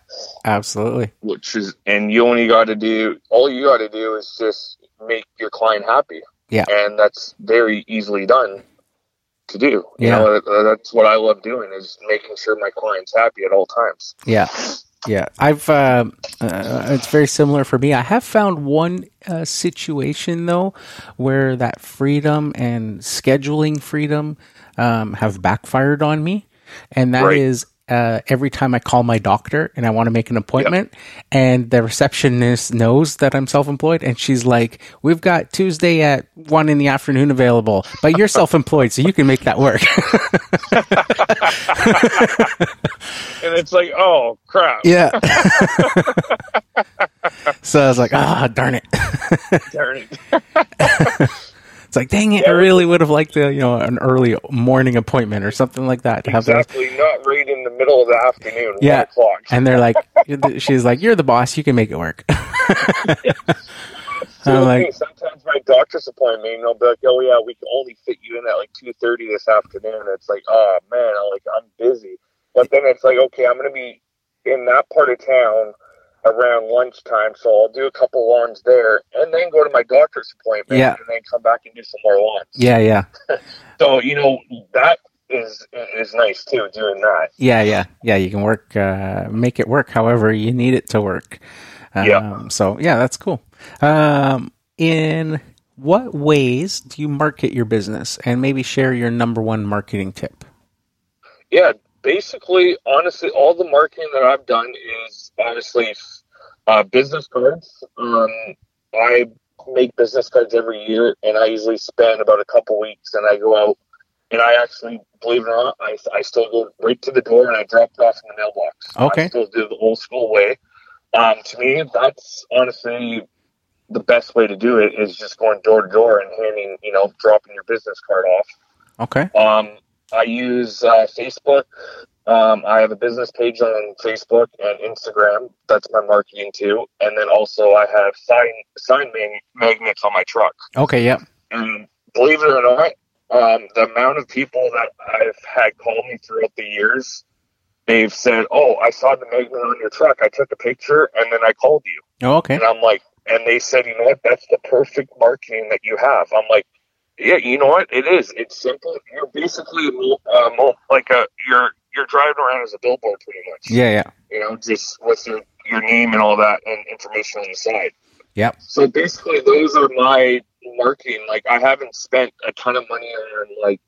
Absolutely. which is and you only got to do all you got to do is just make your client happy Yeah. and that's very easily done to do you Yeah. know uh, that's what i love doing is making sure my client's happy at all times Yeah, yeah. I've uh, uh, it's very similar for me. I have found one uh, situation though where that freedom and scheduling freedom um, have backfired on me, and that is. Uh, every time I call my doctor and I want to make an appointment, and the receptionist knows that I'm self-employed, and she's like, "We've got Tuesday at one in the afternoon available, but you're self-employed, so you can make that work." and it's like oh crap yeah. so I was like, "Ah, darn it." darn it It's like, dang it, I really would have liked a, you know, an early morning appointment or something like that to have exactly not right in the middle of the afternoon Yeah. one o'clock And they're like, she's like, you're the boss, you can make it work. So I'm like- sometimes my doctor's appointment, you know, be like, oh yeah, we can only fit you in at like two thirty this afternoon. It's like, oh man, I'm like I'm busy. But then it's like, okay, I'm gonna be in that part of town around lunchtime, so I'll do a couple lawns there, and then go to my doctor's appointment, Yeah. and then come back and do some more lawns. yeah, yeah, So you know that is is nice too, doing that. yeah, yeah, yeah. You can work, uh, make it work however you need it to work. Um, Yeah. So yeah, that's cool. Um, in what ways do you market your business, and maybe share your number one marketing tip? Yeah, basically, honestly, all the marketing that I've done is honestly uh, business cards. Um, I make business cards every year, and I usually spend about a couple weeks, and I go out, and I actually, believe it or not, I, I still go right to the door and I drop it off in the mailbox. Okay. I still do the old school way. Um, to me, that's honestly the best way to do it is just going door to door and handing, you know, dropping your business card off. Okay. Um, I use uh, Facebook. Um, I have a business page on Facebook and Instagram. That's my marketing too. And then also I have sign sign mag- magnets on my truck. Okay. Yep. And believe it or not, um, the amount of people that I've had call me throughout the years, they've said, "Oh, I saw the magnet on your truck. I took a picture and then I called you." Oh, okay. And I'm like, and they said, you know what? That's the perfect marketing that you have. I'm like, yeah, you know what? It is. It's simple. You're basically uh, like a you're you're driving around as a billboard, pretty much. Yeah. Yeah. You know, just with your your name and all that and information on the side. Yep. So basically, those are my marketing. Like, I haven't spent a ton of money on like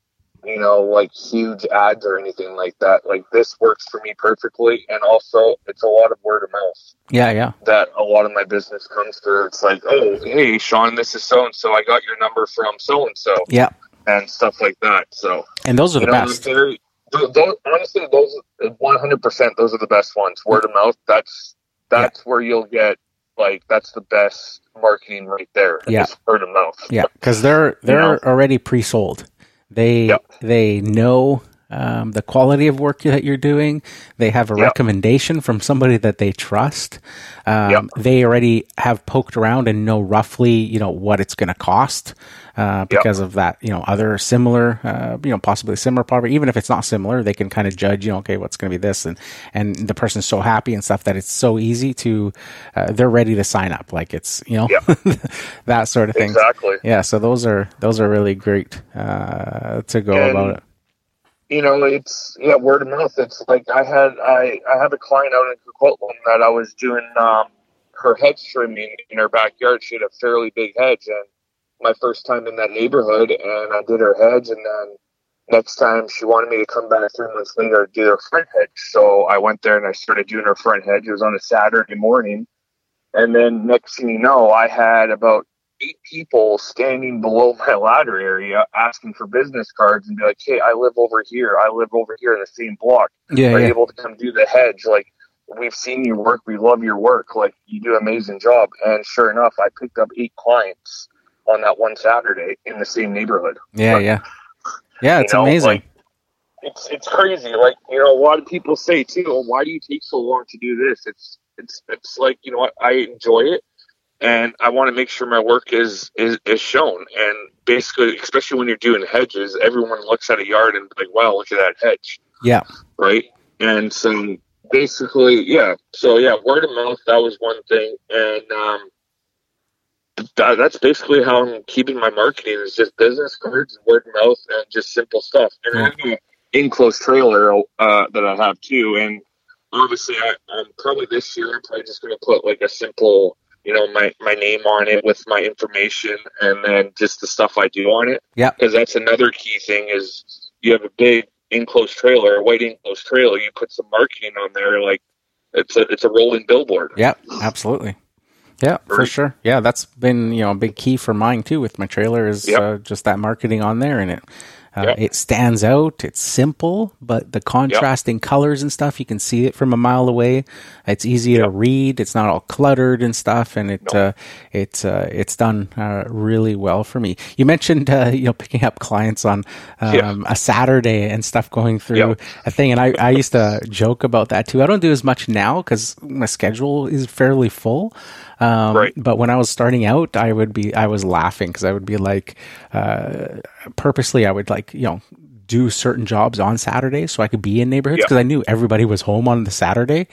you know, like huge ads or anything like that. Like this works for me perfectly, and also it's a lot of word of mouth Yeah, yeah. that a lot of my business comes through. It's like, oh, hey, Sean, this is so and so. I got your number from so and so, Yeah. and stuff like that. So And those are the know, best. they're- th- those, honestly, those one hundred percent, those are the best ones. Word of mouth. That's that's where you'll get like that's the best marketing right there. Yeah. word of mouth. Yeah, because they're they're know? already pre-sold. They Yep. they know um, the quality of work that you're doing. They have a Yep. recommendation from somebody that they trust. Um, Yep. They already have poked around and know roughly you know what it's going to cost uh, because of that. You know other similar uh, you know possibly similar property. Even if it's not similar, they can kind of judge. You know okay what's going to be this and and the person's so happy and stuff that it's so easy to uh, they're ready to sign up. Like it's you know that sort of thing. Exactly. Yeah, so those are those are really great uh, to go And- about it. You know, it's yeah, word of mouth. It's like I had I I have a client out in Coquitlam that I was doing um, her hedge trimming in her backyard. She had a fairly big hedge, and my first time in that neighborhood, and I did her hedge, and then next time she wanted me to come back three months later to do her front hedge. So I went there and I started doing her front hedge. It was on a Saturday morning, and then next thing you know, I had about eight people standing below my ladder area asking for business cards and be like, "Hey, I live over here. I live over here in the same block. Yeah, Are you yeah, able to come do the hedge? Like, we've seen your work. We love your work. Like, you do an amazing job." And sure enough, I picked up eight clients on that one Saturday in the same neighborhood. yeah, yeah. Yeah, it's You know, amazing. like, it's it's crazy. Like you know, a lot of people say too, "Why do you take so long to do this?" It's it's it's like you know what I enjoy it, and I want to make sure my work is is is shown. And basically, especially when you're doing hedges, everyone looks at a yard and like, "Wow, look at that hedge!" yeah, Right? And so basically, yeah. So yeah, word of mouth that was one thing, and um, that, that's basically how I'm keeping my marketing is just business cards, word of mouth, and just simple stuff. And I have an enclosed trailer uh, that I have too, and obviously, I, I'm probably this year I'm probably just going to put like a simple, you know, my my name on it with my information, and then just the stuff I do on it. Yeah. because that's another key thing is you have a big enclosed trailer, a white enclosed trailer. You put some marketing on there, like it's a it's a rolling billboard. yeah, absolutely. Yeah, for Right. sure. Yeah, that's been you know a big key for mine too with my trailer is Yep. uh, just that marketing on there, and it uh, Yep. it stands out. It's simple, but the contrasting colors and stuff you can see it from a mile away. It's easy to read. It's not all cluttered and stuff, and it uh, it's uh, it's done uh, really well for me. You mentioned uh, you know picking up clients on um, a Saturday and stuff going through Yep. a thing, and I I used to joke about that too. I don't do as much now because my schedule is fairly full. Um, Right. But when I was starting out, I would be, I was laughing because I would be like, uh, purposely, I would like, you know, do certain jobs on Saturdays so I could be in neighborhoods Yeah. because I knew everybody was home on the Saturday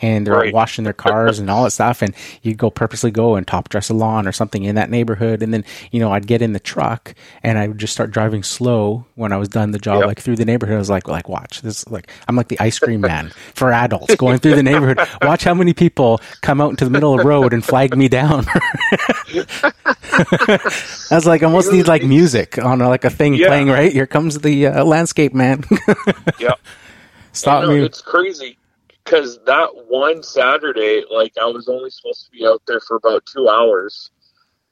and they're Right. washing their cars and all that stuff. And you'd go purposely go and top dress a lawn or something in that neighborhood. And then, you know, I'd get in the truck and I would just start driving slow when I was done the job, Yep. like through the neighborhood. I was like, like, watch this. Like, I'm like the ice cream man for adults going through the neighborhood. Watch how many people come out into the middle of the road and flag me down. I was like, almost need like music on like a thing Yeah. playing, right? Here comes the uh, landscape man. Yeah. Stop no, me. It's crazy because that one Saturday, like I was only supposed to be out there for about two hours,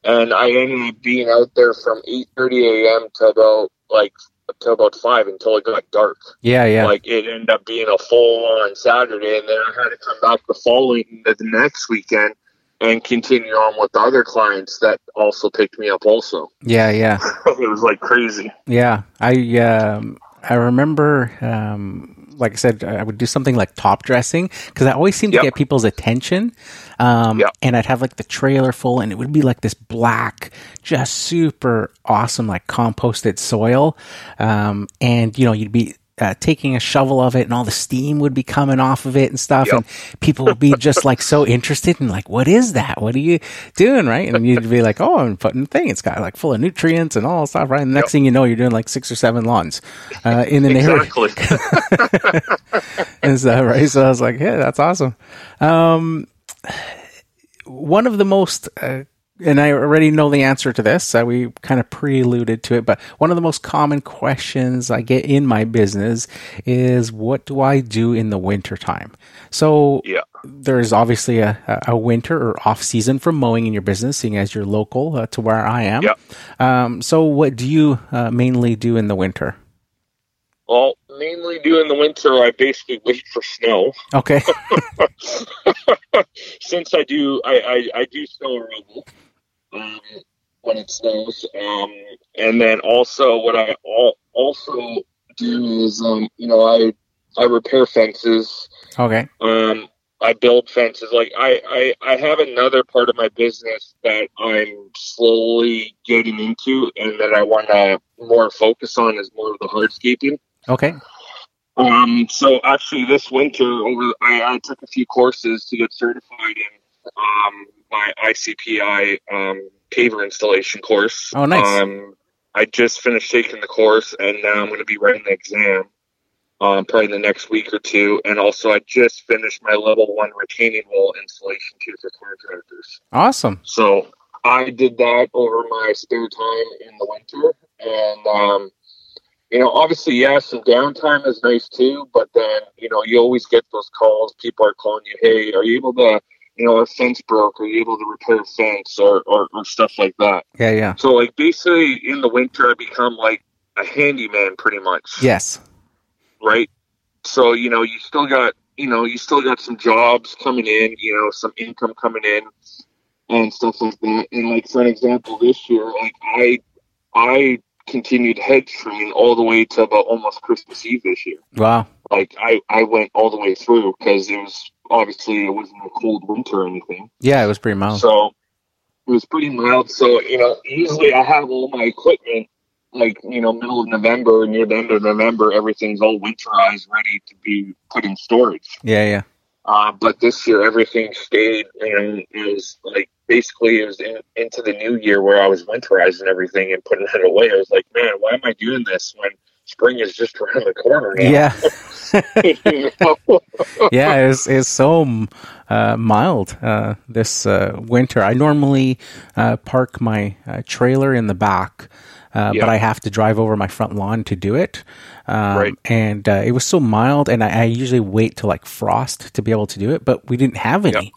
and I ended up being out there from eight thirty a.m. to about like to about five until it got dark. Yeah, yeah. Like it ended up being a full on Saturday, and then I had to come back the following the next weekend and continue on with the other clients that also picked me up. Also, yeah, yeah. it was like crazy. Yeah, I um, I remember, um, like I said, I would do something like top dressing because I always seem to Yep. get people's attention. Um, Yep. and I'd have like the trailer full, and it would be like this black, just super awesome, like composted soil. Um, and you know, you'd be. Uh, taking a shovel of it and all the steam would be coming off of it and stuff. Yep. and people would be just like so interested and like what is that? What are you doing right? And you'd be like oh i'm putting the thing. It's got like full of nutrients and all that stuff right? And the next Yep. thing you know you're doing like six or seven lawns uh, in the neighborhood Exactly. and stuff right? So i was like yeah that's awesome. Um, one of the most uh, and I already know the answer to this. Uh, we kind of preluded to it, but one of the most common questions I get in my business is, "What do I do in the winter time?" So, Yeah. there's obviously a, a winter or off season for mowing in your business, seeing as you're local uh, to where I am. Yep. Um, so, what do you uh, mainly do in the winter? Well, mainly during the winter, I basically wait for snow. Okay. Since I do, I, I, I do snow removal um, when it snows, um, and then also what I al- also do is, um, you know, I I repair fences. okay. Um, I build fences. Like I, I, I have another part of my business that I'm slowly getting into, and that I want to more focus on is more of the hardscaping. Okay. Um, so actually, this winter, over I, I took a few courses to get certified in um, my ICPI um, paver installation course. Oh, nice. Um, I just finished taking the course, and now I'm going to be writing the exam. Um, probably in the next week or two, and also I just finished my level one retaining wall installation too for contractors. Awesome. So I did that over my spare time in the winter, and um, you know, obviously, yeah, some downtime is nice too. But then, you know, you always get those calls. People are calling you, "Hey, are you able to, you know, a fence broke? Are you able to repair a fence or, or, or stuff like that?" Yeah. Yeah. So, like, basically, in the winter, I become like a handyman, pretty much Yes. right? So you know, you still got you know, you still got some jobs coming in, you know, some income coming in, and stuff like that. And like for an example, this year, like I, I continued hedge trimming all the way to about almost Christmas Eve this year. Wow. Like I, I went all the way through because it was obviously it wasn't a cold winter or anything. Yeah, it was pretty mild. So it was pretty mild. So, you know, usually I have all my equipment like, you know, middle of November, near the end of November, everything's all winterized, ready to be put in storage. yeah. Yeah. Uh, but this year, everything stayed and is like basically it was in, into the new year where I was winterizing everything and putting it away. I was like, man, why am I doing this when spring is just around the corner now? Yeah. Yeah, it's it's so uh, mild uh, this uh, winter. I normally uh, park my uh, trailer in the back, uh, Yeah. but I have to drive over my front lawn to do it. Um, Right. And uh, it was so mild, and I, I usually wait till like frost to be able to do it, but we didn't have any.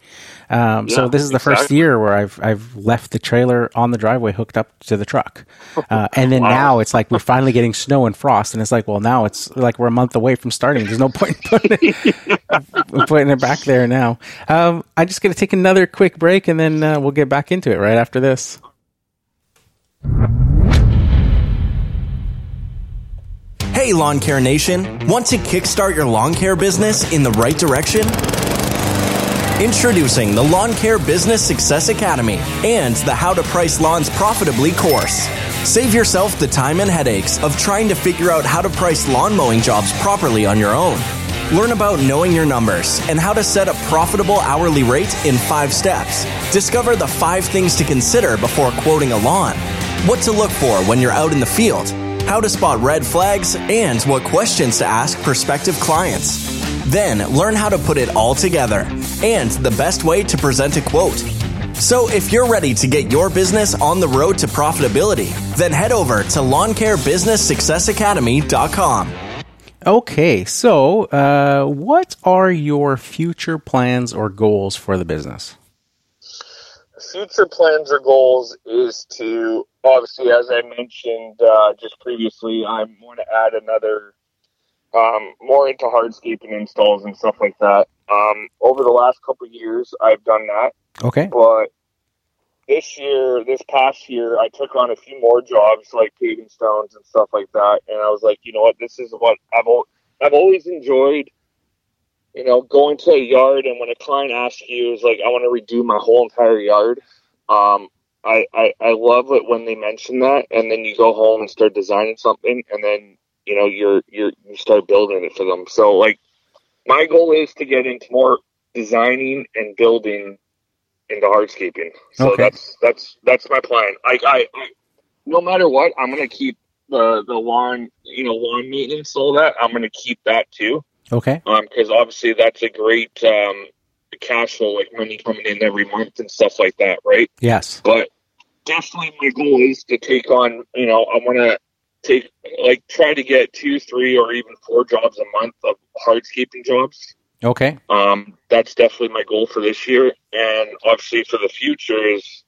Um, so this is the first year where I've I've left the trailer on the driveway hooked up to the truck, uh, and then Wow. now it's like we're finally getting snow and frost, and it's like, well, now it's like we're a month away from starting. There's no point in putting it, putting it back there now. Um, I'm just going to take another quick break, and then uh, we'll get back into it right after this. Hey, Lawn Care Nation. Want to kickstart your lawn care business in the right direction? Introducing the Lawn Care Business Success Academy and the How to Price Lawns Profitably course. Save yourself the time and headaches of trying to figure out how to price lawn mowing jobs properly on your own. Learn about knowing your numbers and how to set a profitable hourly rate in five steps. Discover the five things to consider before quoting a lawn. What to look for when you're out in the field. How to spot red flags and what questions to ask prospective clients. Then learn how to put it all together and the best way to present a quote. So if you're ready to get your business on the road to profitability, then head over to lawncarebusinesssuccessacademy.com. Okay, so uh, what are your future plans or goals for the business? future plans or goals is to obviously, as I mentioned uh, just previously, I want to add another um, more into hardscaping installs and stuff like that. Um, over the last couple of years, I've done that, Okay. but this year, this past year, I took on a few more jobs like paving stones and stuff like that, and I was like, you know what, this is what I've al- I've always enjoyed you know, going to a yard and when a client asks you is like, I want to redo my whole entire yard. Um, I, I, I love it when they mention that and then you go home and start designing something and then, you know, you're, you're, you start building it for them. So like my goal is to get into more designing and building into hardscaping. So Okay. that's, that's, that's my plan. I, I, I no matter what, I'm going to keep the, the lawn, you know, lawn maintenance, all that. I'm going to keep that too Okay. um, because obviously that's a great, um, like cash flow, like money coming in every month and stuff like that, right? Yes. But definitely my goal is to take on, you know, I want to take, like, try to get two, three, or even four jobs a month of hardscaping jobs. Okay. Um, that's definitely my goal for this year, and obviously for the future is,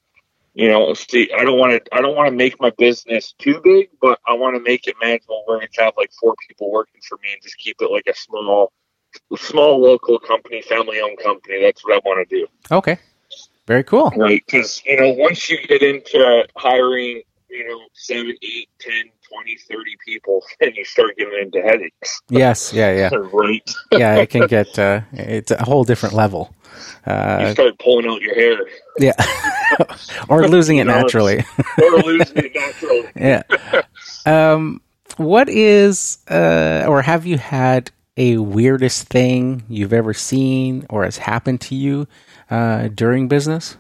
you know, see, I don't want to, I don't want to make my business too big, but I want to make it manageable where I can have like four people working for me and just keep it like a small, small local company, family-owned company. That's what I want to do. Okay. Very cool. Right, because you know, once you get into hiring, you know, seven, eight, ten, 20, 30 people, and you start getting into headaches. Yes. Yeah. Yeah. right. Yeah. It can get. Uh, it's a whole different level. Uh, You start pulling out your hair yeah. or losing it You know, it's- naturally. or losing it naturally. yeah. Um, what is, uh, or have you had a weirdest thing you've ever seen or has happened to you uh, during business?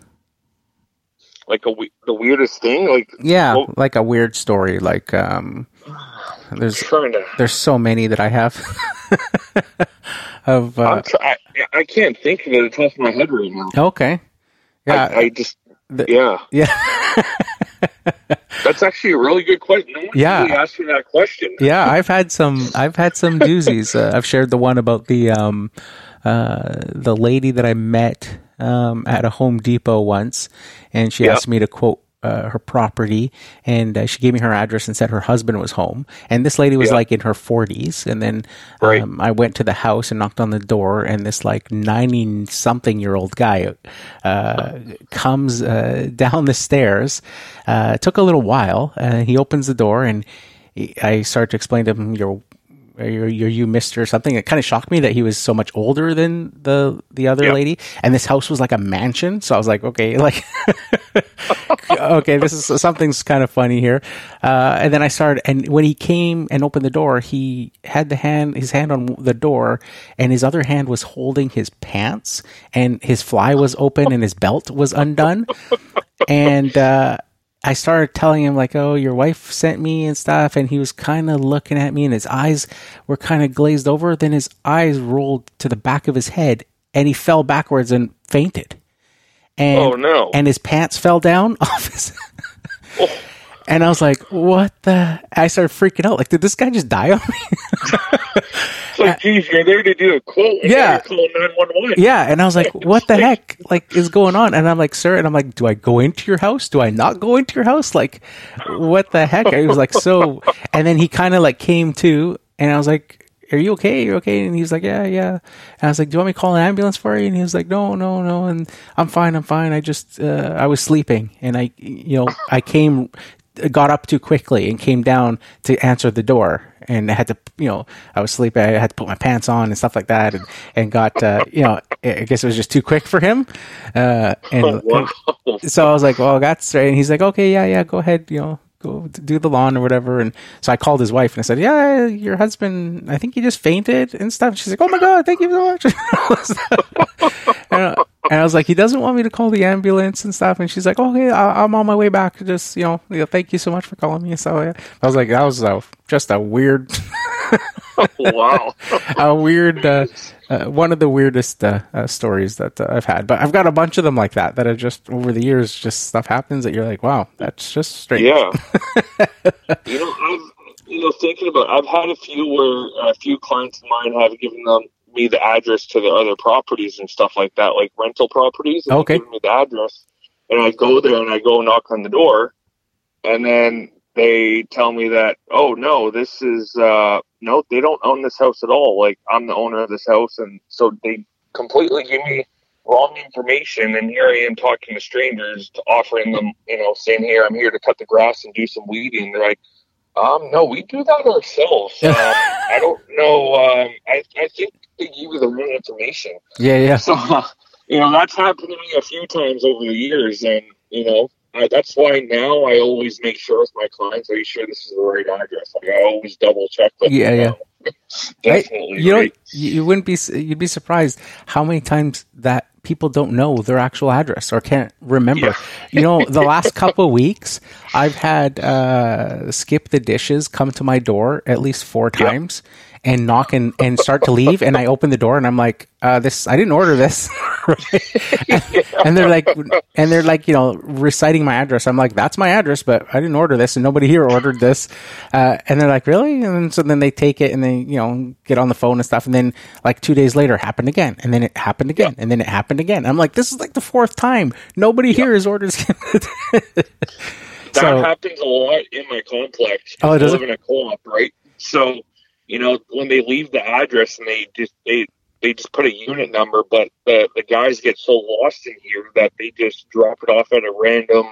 Like a the weirdest thing, like Yeah, Well- like a weird story. Like um, there's to. there's so many that I have of. Uh, I, I can't think of it at the top of my head right now. okay. Yeah. I, I just, the- yeah, yeah. that's actually a really good question. No Yeah. really asked me that question. yeah, I've had some. I've had some doozies. Uh, I've shared the one about the um, uh, the lady that I met um, at a Home Depot once, and she Yeah. asked me to quote. Uh, her property, and uh, she gave me her address and said her husband was home. And this lady was Yeah. like in her forties. And then Right. um, I went to the house and knocked on the door, and this like ninety something year old guy uh, comes uh, down the stairs. Uh, it took a little while. Uh, he opens the door, and I start to explain to him, "You're, you're, you're you Mister something." It kind of shocked me that he was so much older than the the other Yeah. lady, and this house was like a mansion. So I was like, "Okay, like." okay, this is something's kind of funny here. Uh, and then I started, and when he came and opened the door, he had the hand, his hand on the door, and his other hand was holding his pants, and his fly was open, and his belt was undone. And uh, I started telling him like, "Oh, your wife sent me and stuff," and he was kind of looking at me, and his eyes were kind of glazed over. Then his eyes rolled to the back of his head, and he fell backwards and fainted. And, Oh, no. And his pants fell down off his. Oh. And I was like, "What the?" I started freaking out. Like, did this guy just die on me? It's like, geez, you're there to do a quote. Yeah. yeah. 911. yeah. And I was like, "What the heck? Like, is going on?" And I'm like, "Sir," and I'm like, "Do I go into your house? Do I not go into your house? Like, what the heck?" I was like, "So," and then he kind of like came to, and I was like, "Are you okay? You're okay?" And he was like, "Yeah, yeah." And I was like, "Do you want me to call an ambulance for you?" And he was like, "No, no, no." And I'm fine. I'm fine. I just uh, I was sleeping, and I, you know, I came, got up too quickly, and came down to answer the door. And I had to, you know, I was sleeping. I had to put my pants on and stuff like that, and and got, uh, you know, I guess it was just too quick for him. Uh, and Oh, wow. so I was like, well, that's straight. And he's like, okay, yeah, yeah, go ahead, you know, go do the lawn or whatever. And so I called his wife and I said, yeah, your husband, I think he just fainted and stuff. She's like, oh my God, thank you so much. and, and I was like, he doesn't want me to call the ambulance and stuff. And she's like, okay, I- I'm on my way back. Just, you know, thank you so much for calling me. So. I was like, that was uh, just a weird, wow. a weird, uh, uh, one of the weirdest uh, uh, stories that uh, I've had. But I've got a bunch of them like that that have just over the years, just stuff happens that you're like, wow, that's just strange. Yeah. you know, I've you know thinking about. I've had a few where a few clients of mine have given them me the address to their other properties and stuff like that, like rental properties. and Okay. me the address, and I go there and I go knock on the door, and then they tell me that, oh no, this is uh no, they don't own this house at all. Like I'm the owner of this house, and so they completely give me wrong information and here I am talking to strangers to offering them, you know, saying here I'm here to cut the grass and do some weeding. They're like, um, no, we do that ourselves. um, I don't know. Um, I, I think they give you the wrong information. Yeah, yeah. So, uh, you know, that's happened to me a few times over the years. And, you know, I, that's why now I always make sure with my clients, are you sure this is the right address? Like, I always double check. Yeah, yeah. know. Definitely. you know, right? you you wouldn't be you'd be surprised how many times that people don't know their actual address or can't remember. Yeah. You know, the last couple of weeks, I've had uh, SkipTheDishes come to my door at least four times, and knock and, and start to leave. And I open the door and I'm like, uh, this, I didn't order this. and, and they're like, and they're like, you know, reciting my address. I'm like, that's my address, but I didn't order this and nobody here ordered this. Uh, and they're like, really? And so then they take it and they, you know, get on the phone and stuff. And then like two days later, happened again. And then it happened again. And then it happened again. I'm like, this is like the fourth time. Nobody here has ordered. That happens a lot in my complex. Oh, I does live in a co-op, right? So, you know, when they leave the address and they just they they just put a unit number, but the the guys get so lost in here that they just drop it off at a random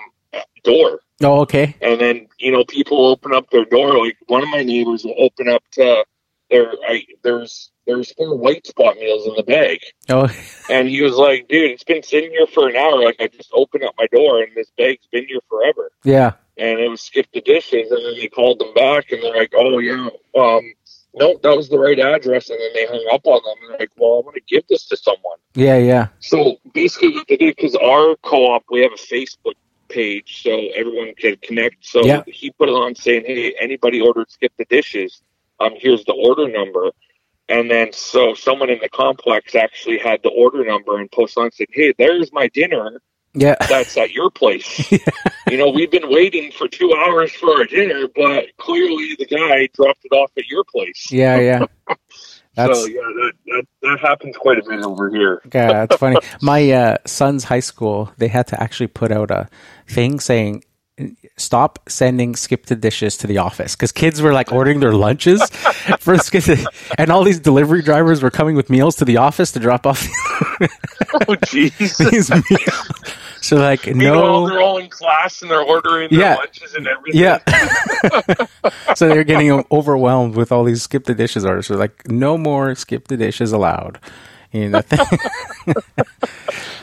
door, Oh, okay. and then you know people open up their door. Like one of my neighbors will open up to there. I there's there's four White Spot meals in the bag. Oh, And he was like, dude, it's been sitting here for an hour. Like, I just opened up my door and this bag's been here forever. yeah. And it was SkipTheDishes. And then they called them back and they're like, oh, yeah, um, nope, that was the right address. And then they hung up on them. And they're like, well, I'm going to give this to someone. Yeah. Yeah. So basically, what they did, because our co op, we have a Facebook page so everyone can connect. So Yeah. he put it on saying, hey, anybody ordered SkipTheDishes, um, here's the order number. And then so someone in the complex actually had the order number and posted on saying, hey, there's my dinner Yeah. that's at your place. You know, we've been waiting for two hours for our dinner, but clearly the guy dropped it off at your place. Yeah. Yeah. That's so yeah, that, that that happens quite a bit over here. Yeah, that's funny. My uh, son's high school, they had to actually put out a thing saying, "Stop sending SkipTheDishes to the office," because kids were like ordering their lunches for skip, and all these delivery drivers were coming with meals to the office to drop off Oh jeez. these meals. So like, Meanwhile, no, they're all in class and they're ordering their Yeah. lunches and everything. yeah. so they're getting overwhelmed with all these SkipTheDishes orders. So like, no more SkipTheDishes allowed. You know,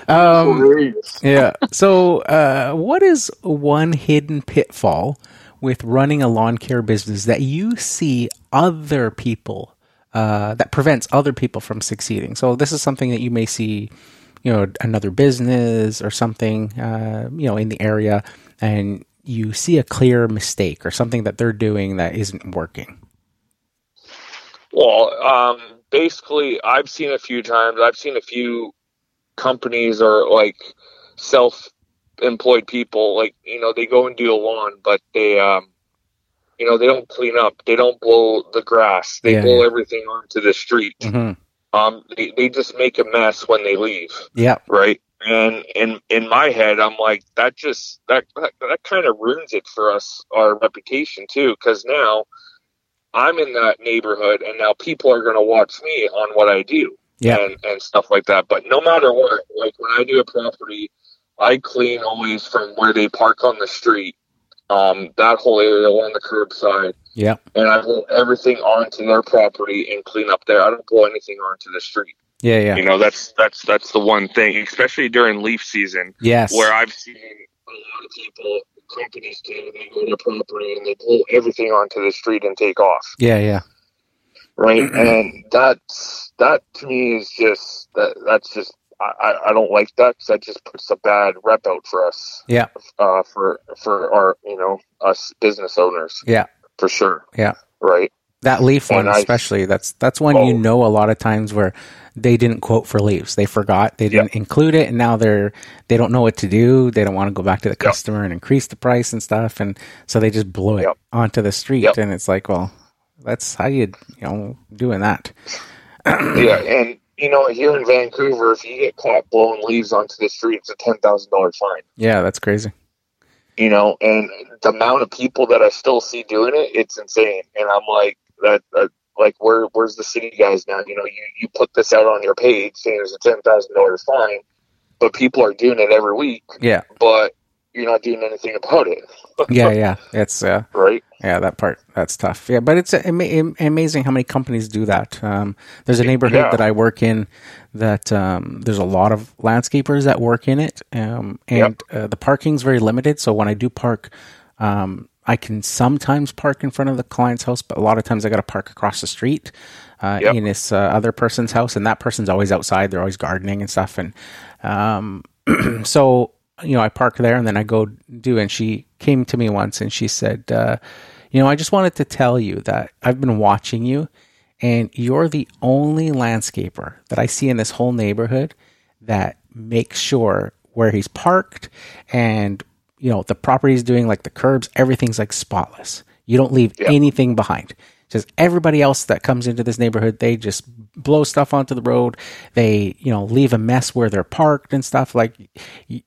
Hilarious. Yeah. So, uh, what is one hidden pitfall with running a lawn care business that you see other people uh, that prevents other people from succeeding? So, this is something that you may see, you know, another business or something, uh, you know, in the area, and you see a clear mistake or something that they're doing that isn't working. Well, um, basically, I've seen a few times. I've seen a few companies or like self-employed people, like you know, they go and do a lawn, but they, um, you know, they don't clean up. They don't blow the grass. They Yeah, blow everything onto the street. hmm Um, they, they just make a mess when they leave. Yeah. right? And in in my head, I'm like, that just that that, that kind of ruins it for us, our reputation too, because now I'm in that neighborhood, and now people are going to watch me on what I do, Yeah. and and stuff like that. But no matter what, like when I do a property, I clean always from where they park on the street, um, that whole area along the curbside, Yeah. and I blow everything onto their property and clean up there. I don't blow anything onto the street. Yeah. Yeah. You know, that's that's that's the one thing, especially during leaf season, Yes. where I've seen a lot of people, companies do, and they go to property and they pull everything onto the street and take off, yeah. Yeah. right? and that's that to me is just that that's just I, I- don't like that because that just puts a bad rep out for us, Yeah. uh, for for our you know us business owners, Yeah. for sure, Yeah. right? That leaf one, I- especially, that's that's one you Oh. know a lot of times where they didn't quote for leaves. They forgot. They didn't include it, and now they're they don't know what to do. They don't want to go back to the customer and increase the price and stuff, and so they just blow it Yep. onto the street. And it's like, well, that's how you you know doing that. yeah, and you know here in Vancouver, if you get caught blowing leaves onto the street, it's a ten thousand dollar fine. Yeah, that's crazy. you know, and the amount of people that I still see doing it, it's insane. And I'm like, that, that like, where, where's the city guys now? You know, you, you put this out on your page saying there's a ten thousand dollars fine, but people are doing it every week, Yeah, but you're not doing anything about it, yeah, yeah. It's uh, right? Yeah, that part that's tough. Yeah, but it's ama- am- amazing how many companies do that. Um, there's a neighborhood Yeah. that I work in that um, there's a lot of landscapers that work in it, um, and uh, the parking's very limited. So when I do park, um, I can sometimes park in front of the client's house, but a lot of times I got to park across the street uh, Yep. in this uh, other person's house, and that person's always outside. They're always gardening and stuff, and um, so you know, I park there and then I go do. And she came to me once and she said, uh, "You know, I just wanted to tell you that I've been watching you, and you're the only landscaper that I see in this whole neighborhood that makes sure where he's parked and you know the property's doing like the curbs, everything's like spotless. You don't leave Yeah. anything behind. Just everybody else that comes into this neighborhood, they just blow stuff onto the road. They, you know, leave a mess where they're parked and stuff. Like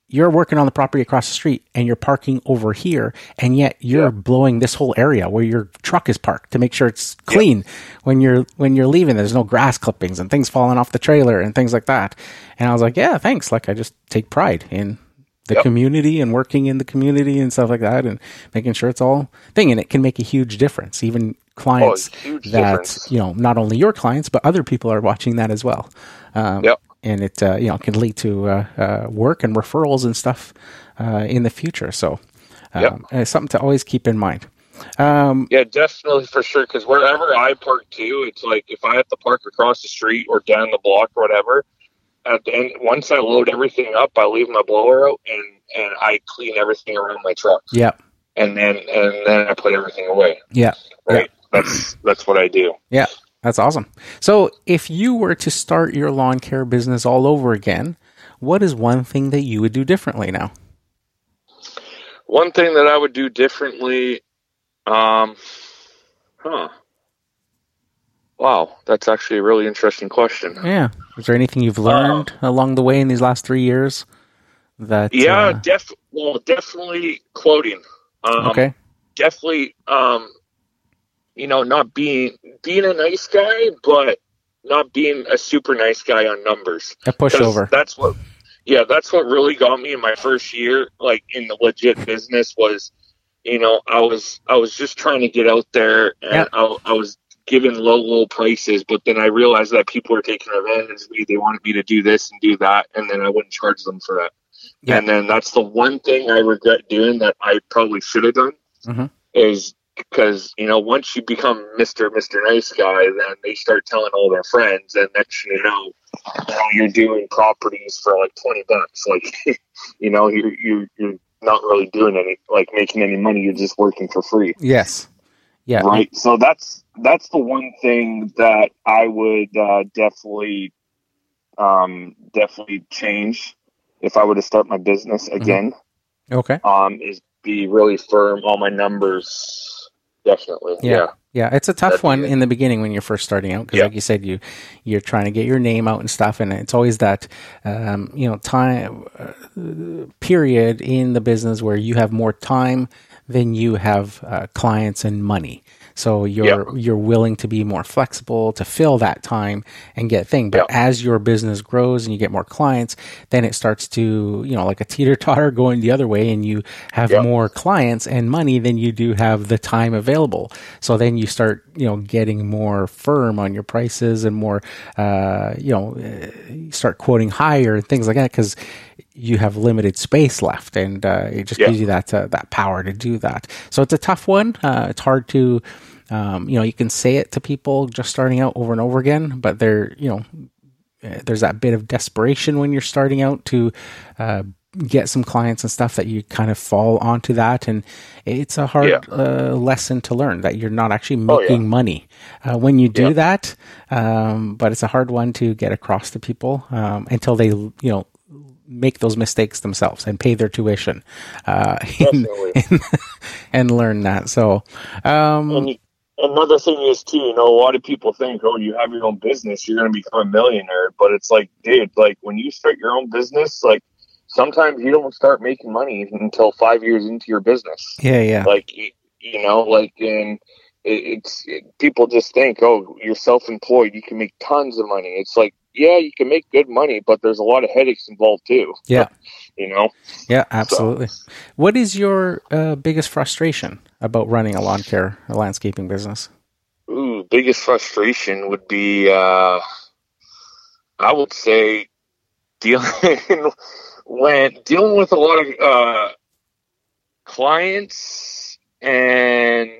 you're working on the property across the street and you're parking over here, and yet you're Yeah. blowing this whole area where your truck is parked to make sure it's clean when you're when you're leaving. There's no grass clippings and things falling off the trailer and things like that. And I was like, yeah, thanks. Like I just take pride in the Yep. community and working in the community and stuff like that and making sure it's all thing and it can make a huge difference even clients Oh, that difference. you know not only your clients but other people are watching that as well um, Yep. and it uh, you know can lead to uh, uh, work and referrals and stuff uh, in the future so um, Yep. it's something to always keep in mind um, Yeah, definitely for sure. Because wherever I park too, it's like if I have to park across the street or down the block or whatever. At the end, once I load everything up, I leave my blower out and and I clean everything around my truck, yeah and then and then I put everything away. yeah Right. That's that's what I do. yeah that's awesome so if you were to start your lawn care business all over again what is one thing that you would do differently now One thing that I would do differently, um, huh? Wow, that's actually a really interesting question. Yeah. Is there anything you've learned along the way in these last three years? That Yeah, uh, def well, definitely quoting. Um, okay. definitely um you know not being being a nice guy but not being a super nice guy on numbers A pushover. that's what yeah that's what really got me in my first year like in the legit business was you know i was i was just trying to get out there and Yeah. I, I was giving low low prices but then i realized that people were taking advantage of me they wanted me to do this and do that and then i wouldn't charge them for that Yeah. and then that's the one thing i regret doing that i probably should have done Mhm. is because you know once you become Mister Mister Nice Guy, then they start telling all their friends, and next you know, you know you're doing properties for like twenty bucks. Like you know you're you're you're not really doing any like making any money. You're just working for free, Yes. Yeah. right? So that's that's the one thing that I would uh, definitely um, definitely change if I were to start my business again. Okay. Um, is be really firm on my numbers. Definitely, Yeah. yeah. Yeah, it's a tough That'd one in the beginning when you're first starting out because, Yeah. like you said, you you're trying to get your name out and stuff, and it's always that um, you know time uh, period in the business where you have more time than you have uh, clients and money. So you're you're willing to be more flexible to fill that time and get thing. But Yeah. as your business grows and you get more clients, then it starts to you know like a teeter totter going the other way, and you have Yeah. more clients and money than you do have the time available. So then you start you know getting more firm on your prices and more uh, you know uh, you start quoting higher and things like that because you have limited space left, and uh, it just Yeah. gives you that uh, that power to do that. So it's a tough one. Uh, it's hard to um, you know you can say it to people just starting out over and over again, but they're you know uh, there's that bit of desperation when you're starting out to uh, get some clients and stuff that you kind of fall onto that and it's a hard Yeah. uh, lesson to learn that you're not actually Oh, yeah. making money uh, when you do Yeah. that um, but it's a hard one to get across to people um, until they you know make those mistakes themselves and pay their tuition uh, and, and learn that so um, another thing is too, you know, a lot of people think, oh, you have your own business, you're going to become a millionaire. But it's like, dude, like when you start your own business, like sometimes you don't start making money until five years into your business. yeah yeah Like, you, know, like and it, it's it, people just think, oh, you're self-employed, you can make tons of money. It's like, yeah, you can make good money, but there's a lot of headaches involved too. Yeah. You know, Yeah, absolutely. What is your uh, biggest frustration about running a lawn care, a landscaping business? Ooh, biggest frustration would be, uh, I would say, dealing when dealing with a lot of uh, clients, and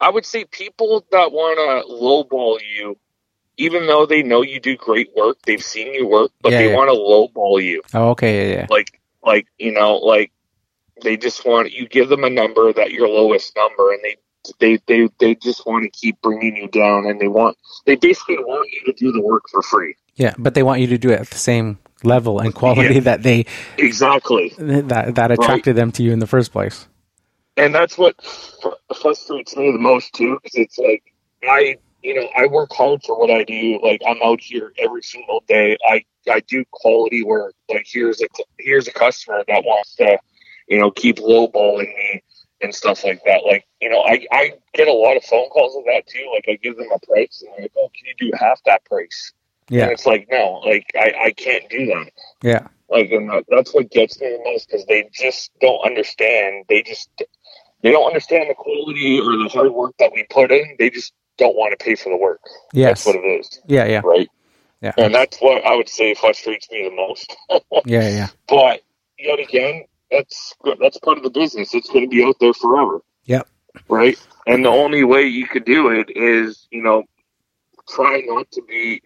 I would say people that want to lowball you, even though they know you do great work, they've seen you work, but Yeah, they yeah. want to lowball you Oh, okay, yeah, yeah. like like you know like they just want you give them a number that your lowest number and they they they they just want to keep bringing you down, and they want they basically want you to do the work for free. Yeah, but they want you to do it at the same level and quality Yeah. that they Exactly. that that attracted them to you in the first place. and that's what frustrates me the most too because it's like i you know i work hard for what i do like i'm out here every single day i i do quality work like here's a here's a customer that wants to you know keep lowballing me and stuff like that. Like you know i i get a lot of phone calls of that too. Like i give them a price and they're like oh can you do half that price? Yeah, and it's like no like i i can't do that. Yeah, like, and that, that's what gets me the most because they just don't understand. They just they don't understand the quality or the hard work that we put in. They just don't want to pay for the work. yes, That's what it is, yeah, yeah, right? yeah, And that's what I would say frustrates me the most. yeah, yeah, but yet again, that's that's part of the business. It's going to be out there forever. Yep. Right. And the only way you could do it is, you know, try not to be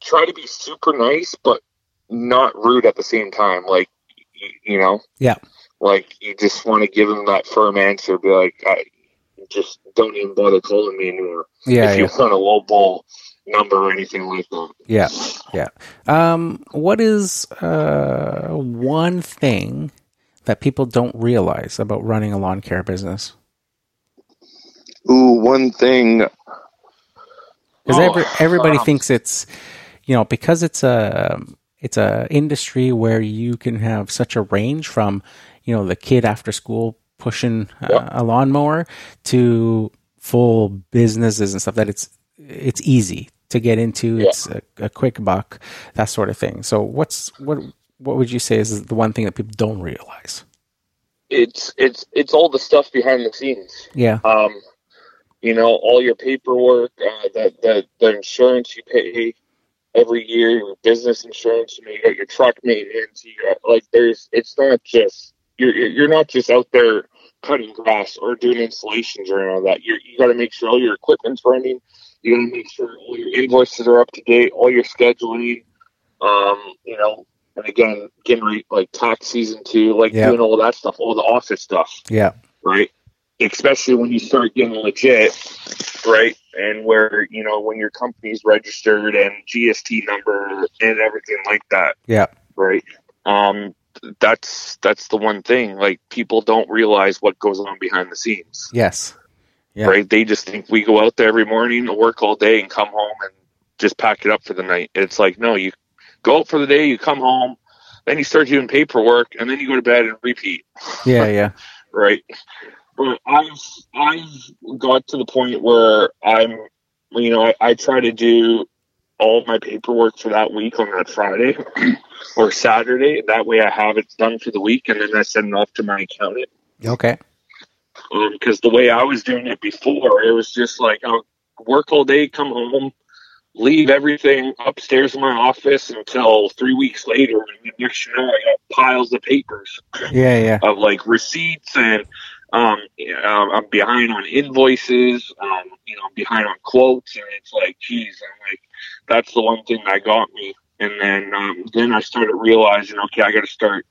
try to be super nice, but not rude at the same time. Like, you, know. Yeah. Like you just want to give them that firm answer. Be like, I just don't even bother calling me anymore. yeah, if yeah. you want a low ball number or anything like that. Yeah, yeah. Um, what is uh, one thing that people don't realize about running a lawn care business? Ooh, one thing. Because Oh, every, everybody um, thinks it's, you know, because it's a it's a industry where you can have such a range from, you know, the kid after school pushing uh, Yep. a lawnmower to full businesses and stuff that it's it's easy to get into. Yeah. It's a, a quick buck, that sort of thing. So what's what what would you say is the one thing that people don't realize? It's it's it's all the stuff behind the scenes. Yeah, Um, you know, all your paperwork, uh, the the the insurance you pay every year, your business insurance. You know, you got your truck maintenance. You got like there's. It's not just you're you're not just out there cutting grass or doing installations or of that. You're, you got to make sure all your equipment's running. You got to make sure all your invoices are up to date. All your scheduling. Um, you know, and again, getting like tax season too, like Yeah. doing all that stuff, all the office stuff yeah, right? Especially when you start getting legit, right? And where, you know, when your company's registered and GST number and everything like that, yeah, right? Um, that's that's the one thing. Like people don't realize what goes on behind the scenes, yes, Yeah. right? They just think we go out there every morning, to work all day, and come home and just pack it up for the night. It's like no, you go out for the day, you come home, then you start doing paperwork, and then you go to bed and repeat yeah, yeah, right? But I've I've got to the point where I'm, you know, I, I try to do all of my paperwork for that week on that Friday or Saturday. That way, I have it done for the week, and then I send it off to my accountant. okay, um, Because the way I was doing it before, it was just like I would work all day, come home, leave everything upstairs in my office until three weeks later, and the next you know, I got piles of papers yeah, yeah, of like receipts and um, um, I'm behind on invoices, um, you know, I'm behind on quotes, and it's like, geez, I'm like, that's the one thing that got me. And then, um, then I started realizing, okay, I got to start,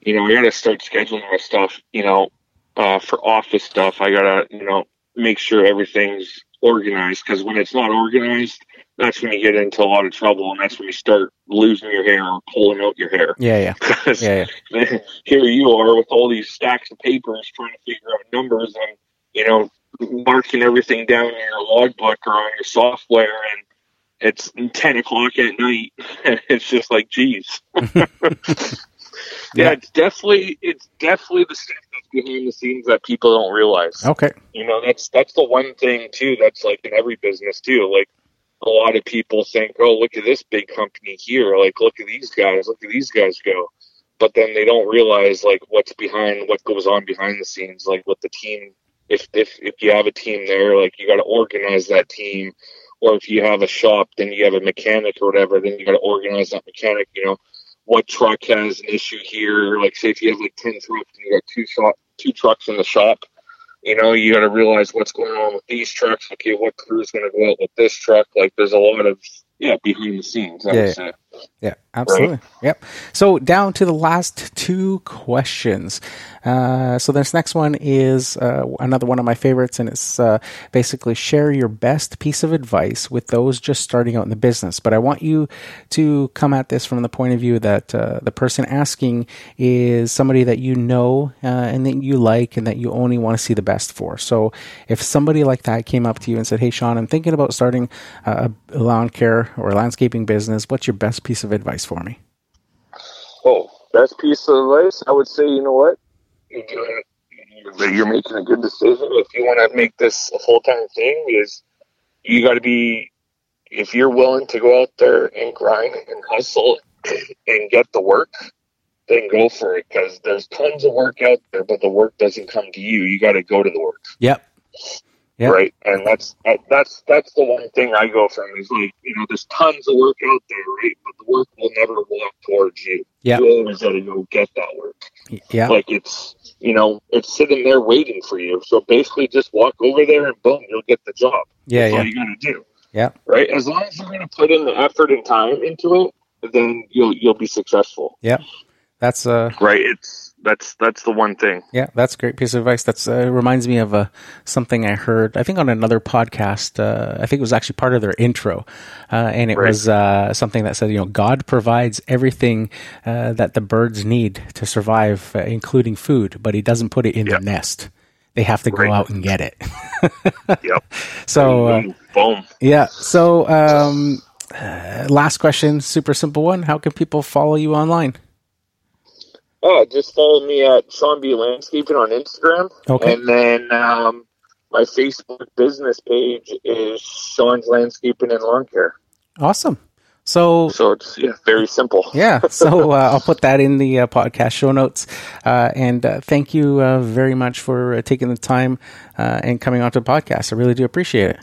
you know, I got to start scheduling my stuff, you know, uh, for office stuff. I got to, you know, make sure everything's organized because when it's not organized, that's when you get into a lot of trouble, and that's when you start losing your hair or pulling out your hair. yeah, yeah, yeah, yeah. here you are with all these stacks of papers trying to figure out numbers and you know marking everything down in your logbook or on your software and it's 10 o'clock at night and it's just like geez yeah, Yeah. it's definitely it's definitely the stuff that's behind the scenes that people don't realize Okay, you know that's that's the one thing too that's like in every business too like a lot of people think oh look at this big company here. Like look at these guys. Look at these guys go. But then they don't realize like what's behind what goes on behind the scenes like what the team if if if you have a team there like you got to organize that team. Or if you have a shop then you have a mechanic or whatever then you got to organize that mechanic you know. What truck has an issue here? Like say if you have like 10 trucks and you got two shop two trucks in the shop you know, you got to realize what's going on with these trucks. Okay, what crew is going to go out with this truck? Like, there's a lot of yeah behind the scenes. I Yeah, yeah. absolutely. Yep. So down to the last two questions. Uh, so this next one is uh, another one of my favorites, and it's uh, basically share your best piece of advice with those just starting out in the business. But I want you to come at this from the point of view that uh, the person asking is somebody that you know uh, and that you like and that you only want to see the best for. So if somebody like that came up to you and said, "Hey, Sean, I'm thinking about starting a a lawn care or landscaping business. What's your best piece of advice for me?" Oh, best piece of advice, I would say, you know what? You're doing you're, you're making a good decision. If you want to make this a full time thing, is you got to be if you're willing to go out there and grind and hustle and get the work, then go for it because there's tons of work out there, but the work doesn't come to you. You got to go to the work. Yep. Yep. Right, and that's that- that's that's the one thing I go from is like you know there's tons of work out there, right? But the work will never walk towards you. Yep. You always got to go get that work. Yeah. Like it's you know it's sitting there waiting for you. So basically, just walk over there and boom, you'll get the job. Yeah. That's Yeah. all you got to do. Yeah. Right. As long as you're going to put in the effort and time into it, then you'll you'll be successful. Yeah, that's uh Right. It's that's that's the one thing. yeah, that's a great piece of advice. That's uh, reminds me of uh, something I heard. I think on another podcast. Uh, I think it was actually part of their intro, uh, and it Right. was uh, something that said, you know, God provides everything uh, that the birds need to survive, uh, including food, but He doesn't put it in Yeah. the nest. They have to go out and get it. Yep. so boom. boom. yeah. So um, uh, last question, super simple one. How can people follow you online? Oh, just follow me at Sean B Landscaping on Instagram. Okay. And then um, my Facebook business page is Sean's Landscaping and Lawn Care. Awesome. So So it's yeah, very simple. yeah, so uh, I'll put that in the uh, podcast show notes. Uh, and uh, thank you uh, very much for uh, taking the time uh, and coming onto the podcast. I really do appreciate it.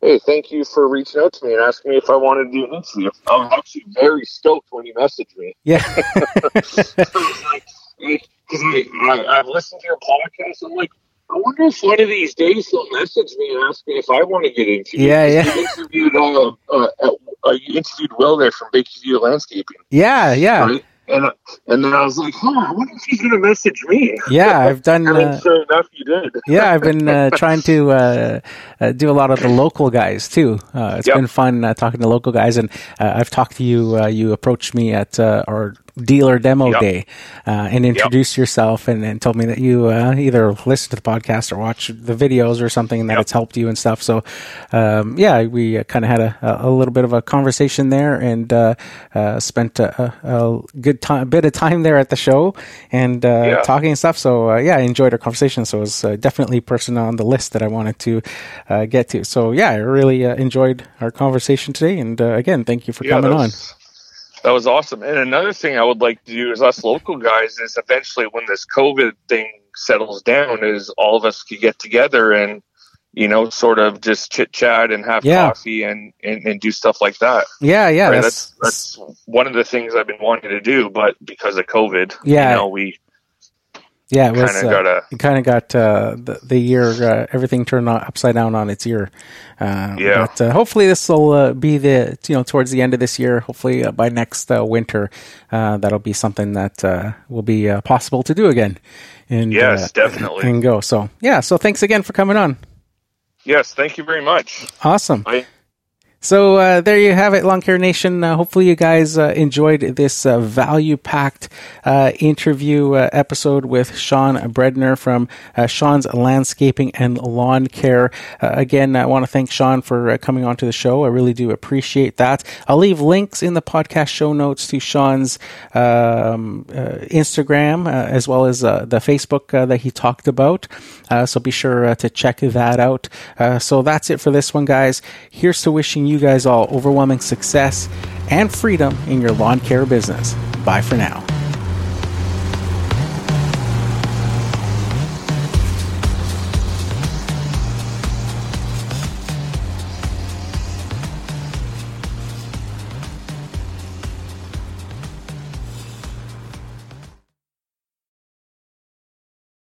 Hey, thank you for reaching out to me and asking me if I wanted to do an interview. I was actually very stoked when you messaged me. Yeah, Because I, I, I've listened to your podcast. I'm like, I wonder if one of these days he'll message me and ask me if I want to get interviewed. Yeah, yeah. You interviewed, uh, uh, uh, you interviewed Will there from Baker View Landscaping. yeah, yeah, right? And and then I was like, huh, I wonder if he's gonna message me. yeah. I've done. And then Uh, sure enough, you did. yeah, I've been uh, trying to uh, uh, do a lot of the local guys too. Uh, it's Yep. been fun uh, talking to local guys, and uh, I've talked to you. Uh, you approached me at uh, our dealer demo Yep. day uh, and introduced yourself, and, and told me that you uh, either listen to the podcast or watch the videos or something, and that Yep. it's helped you and stuff. So, um, yeah, we uh, kind of had a, a little bit of a conversation there, and uh, uh, spent a, a, good time, a bit of time there at the show, and uh, Yeah. talking and stuff. So, uh, yeah, I enjoyed our conversation. So, it was uh, definitely a person on the list that I wanted to uh, get to. So, yeah, I really uh, enjoyed our conversation today. And uh, again, thank you for Yeah, coming on. That was awesome. And another thing I would like to do is us local guys is eventually when this COVID thing settles down, is all of us could get together and you know sort of just chit chat and have Yeah. coffee and, and and do stuff like that. Yeah, yeah, Right? that's, That's that's one of the things I've been wanting to do, but because of COVID, Yeah. you know, we yeah, it was. kind of uh, gotta you kind of got uh, the, the year, uh, everything turned upside down on its ear. Uh, Yeah. But uh, hopefully, this will uh, be the you know towards the end of this year. Hopefully, uh, by next uh, winter, uh, that'll be something that uh, will be uh, possible to do again. And Yes, definitely. and go. So yeah. So thanks again for coming on. yes, thank you very much. Awesome. I So uh, there you have it, Lawn Care Nation. Uh, hopefully, you guys uh, enjoyed this uh, value-packed uh, interview uh, episode with Sean Bredner from Sean's Landscaping and Lawn Care. Again, I want to thank Sean for coming onto the show. I really do appreciate that. I'll leave links in the podcast show notes to Sean's um, Instagram as well as the Facebook that he talked about. So be sure to check that out. So that's it for this one, guys. Here's to wishing you guys all overwhelming success and freedom in your lawn care business. Bye for now.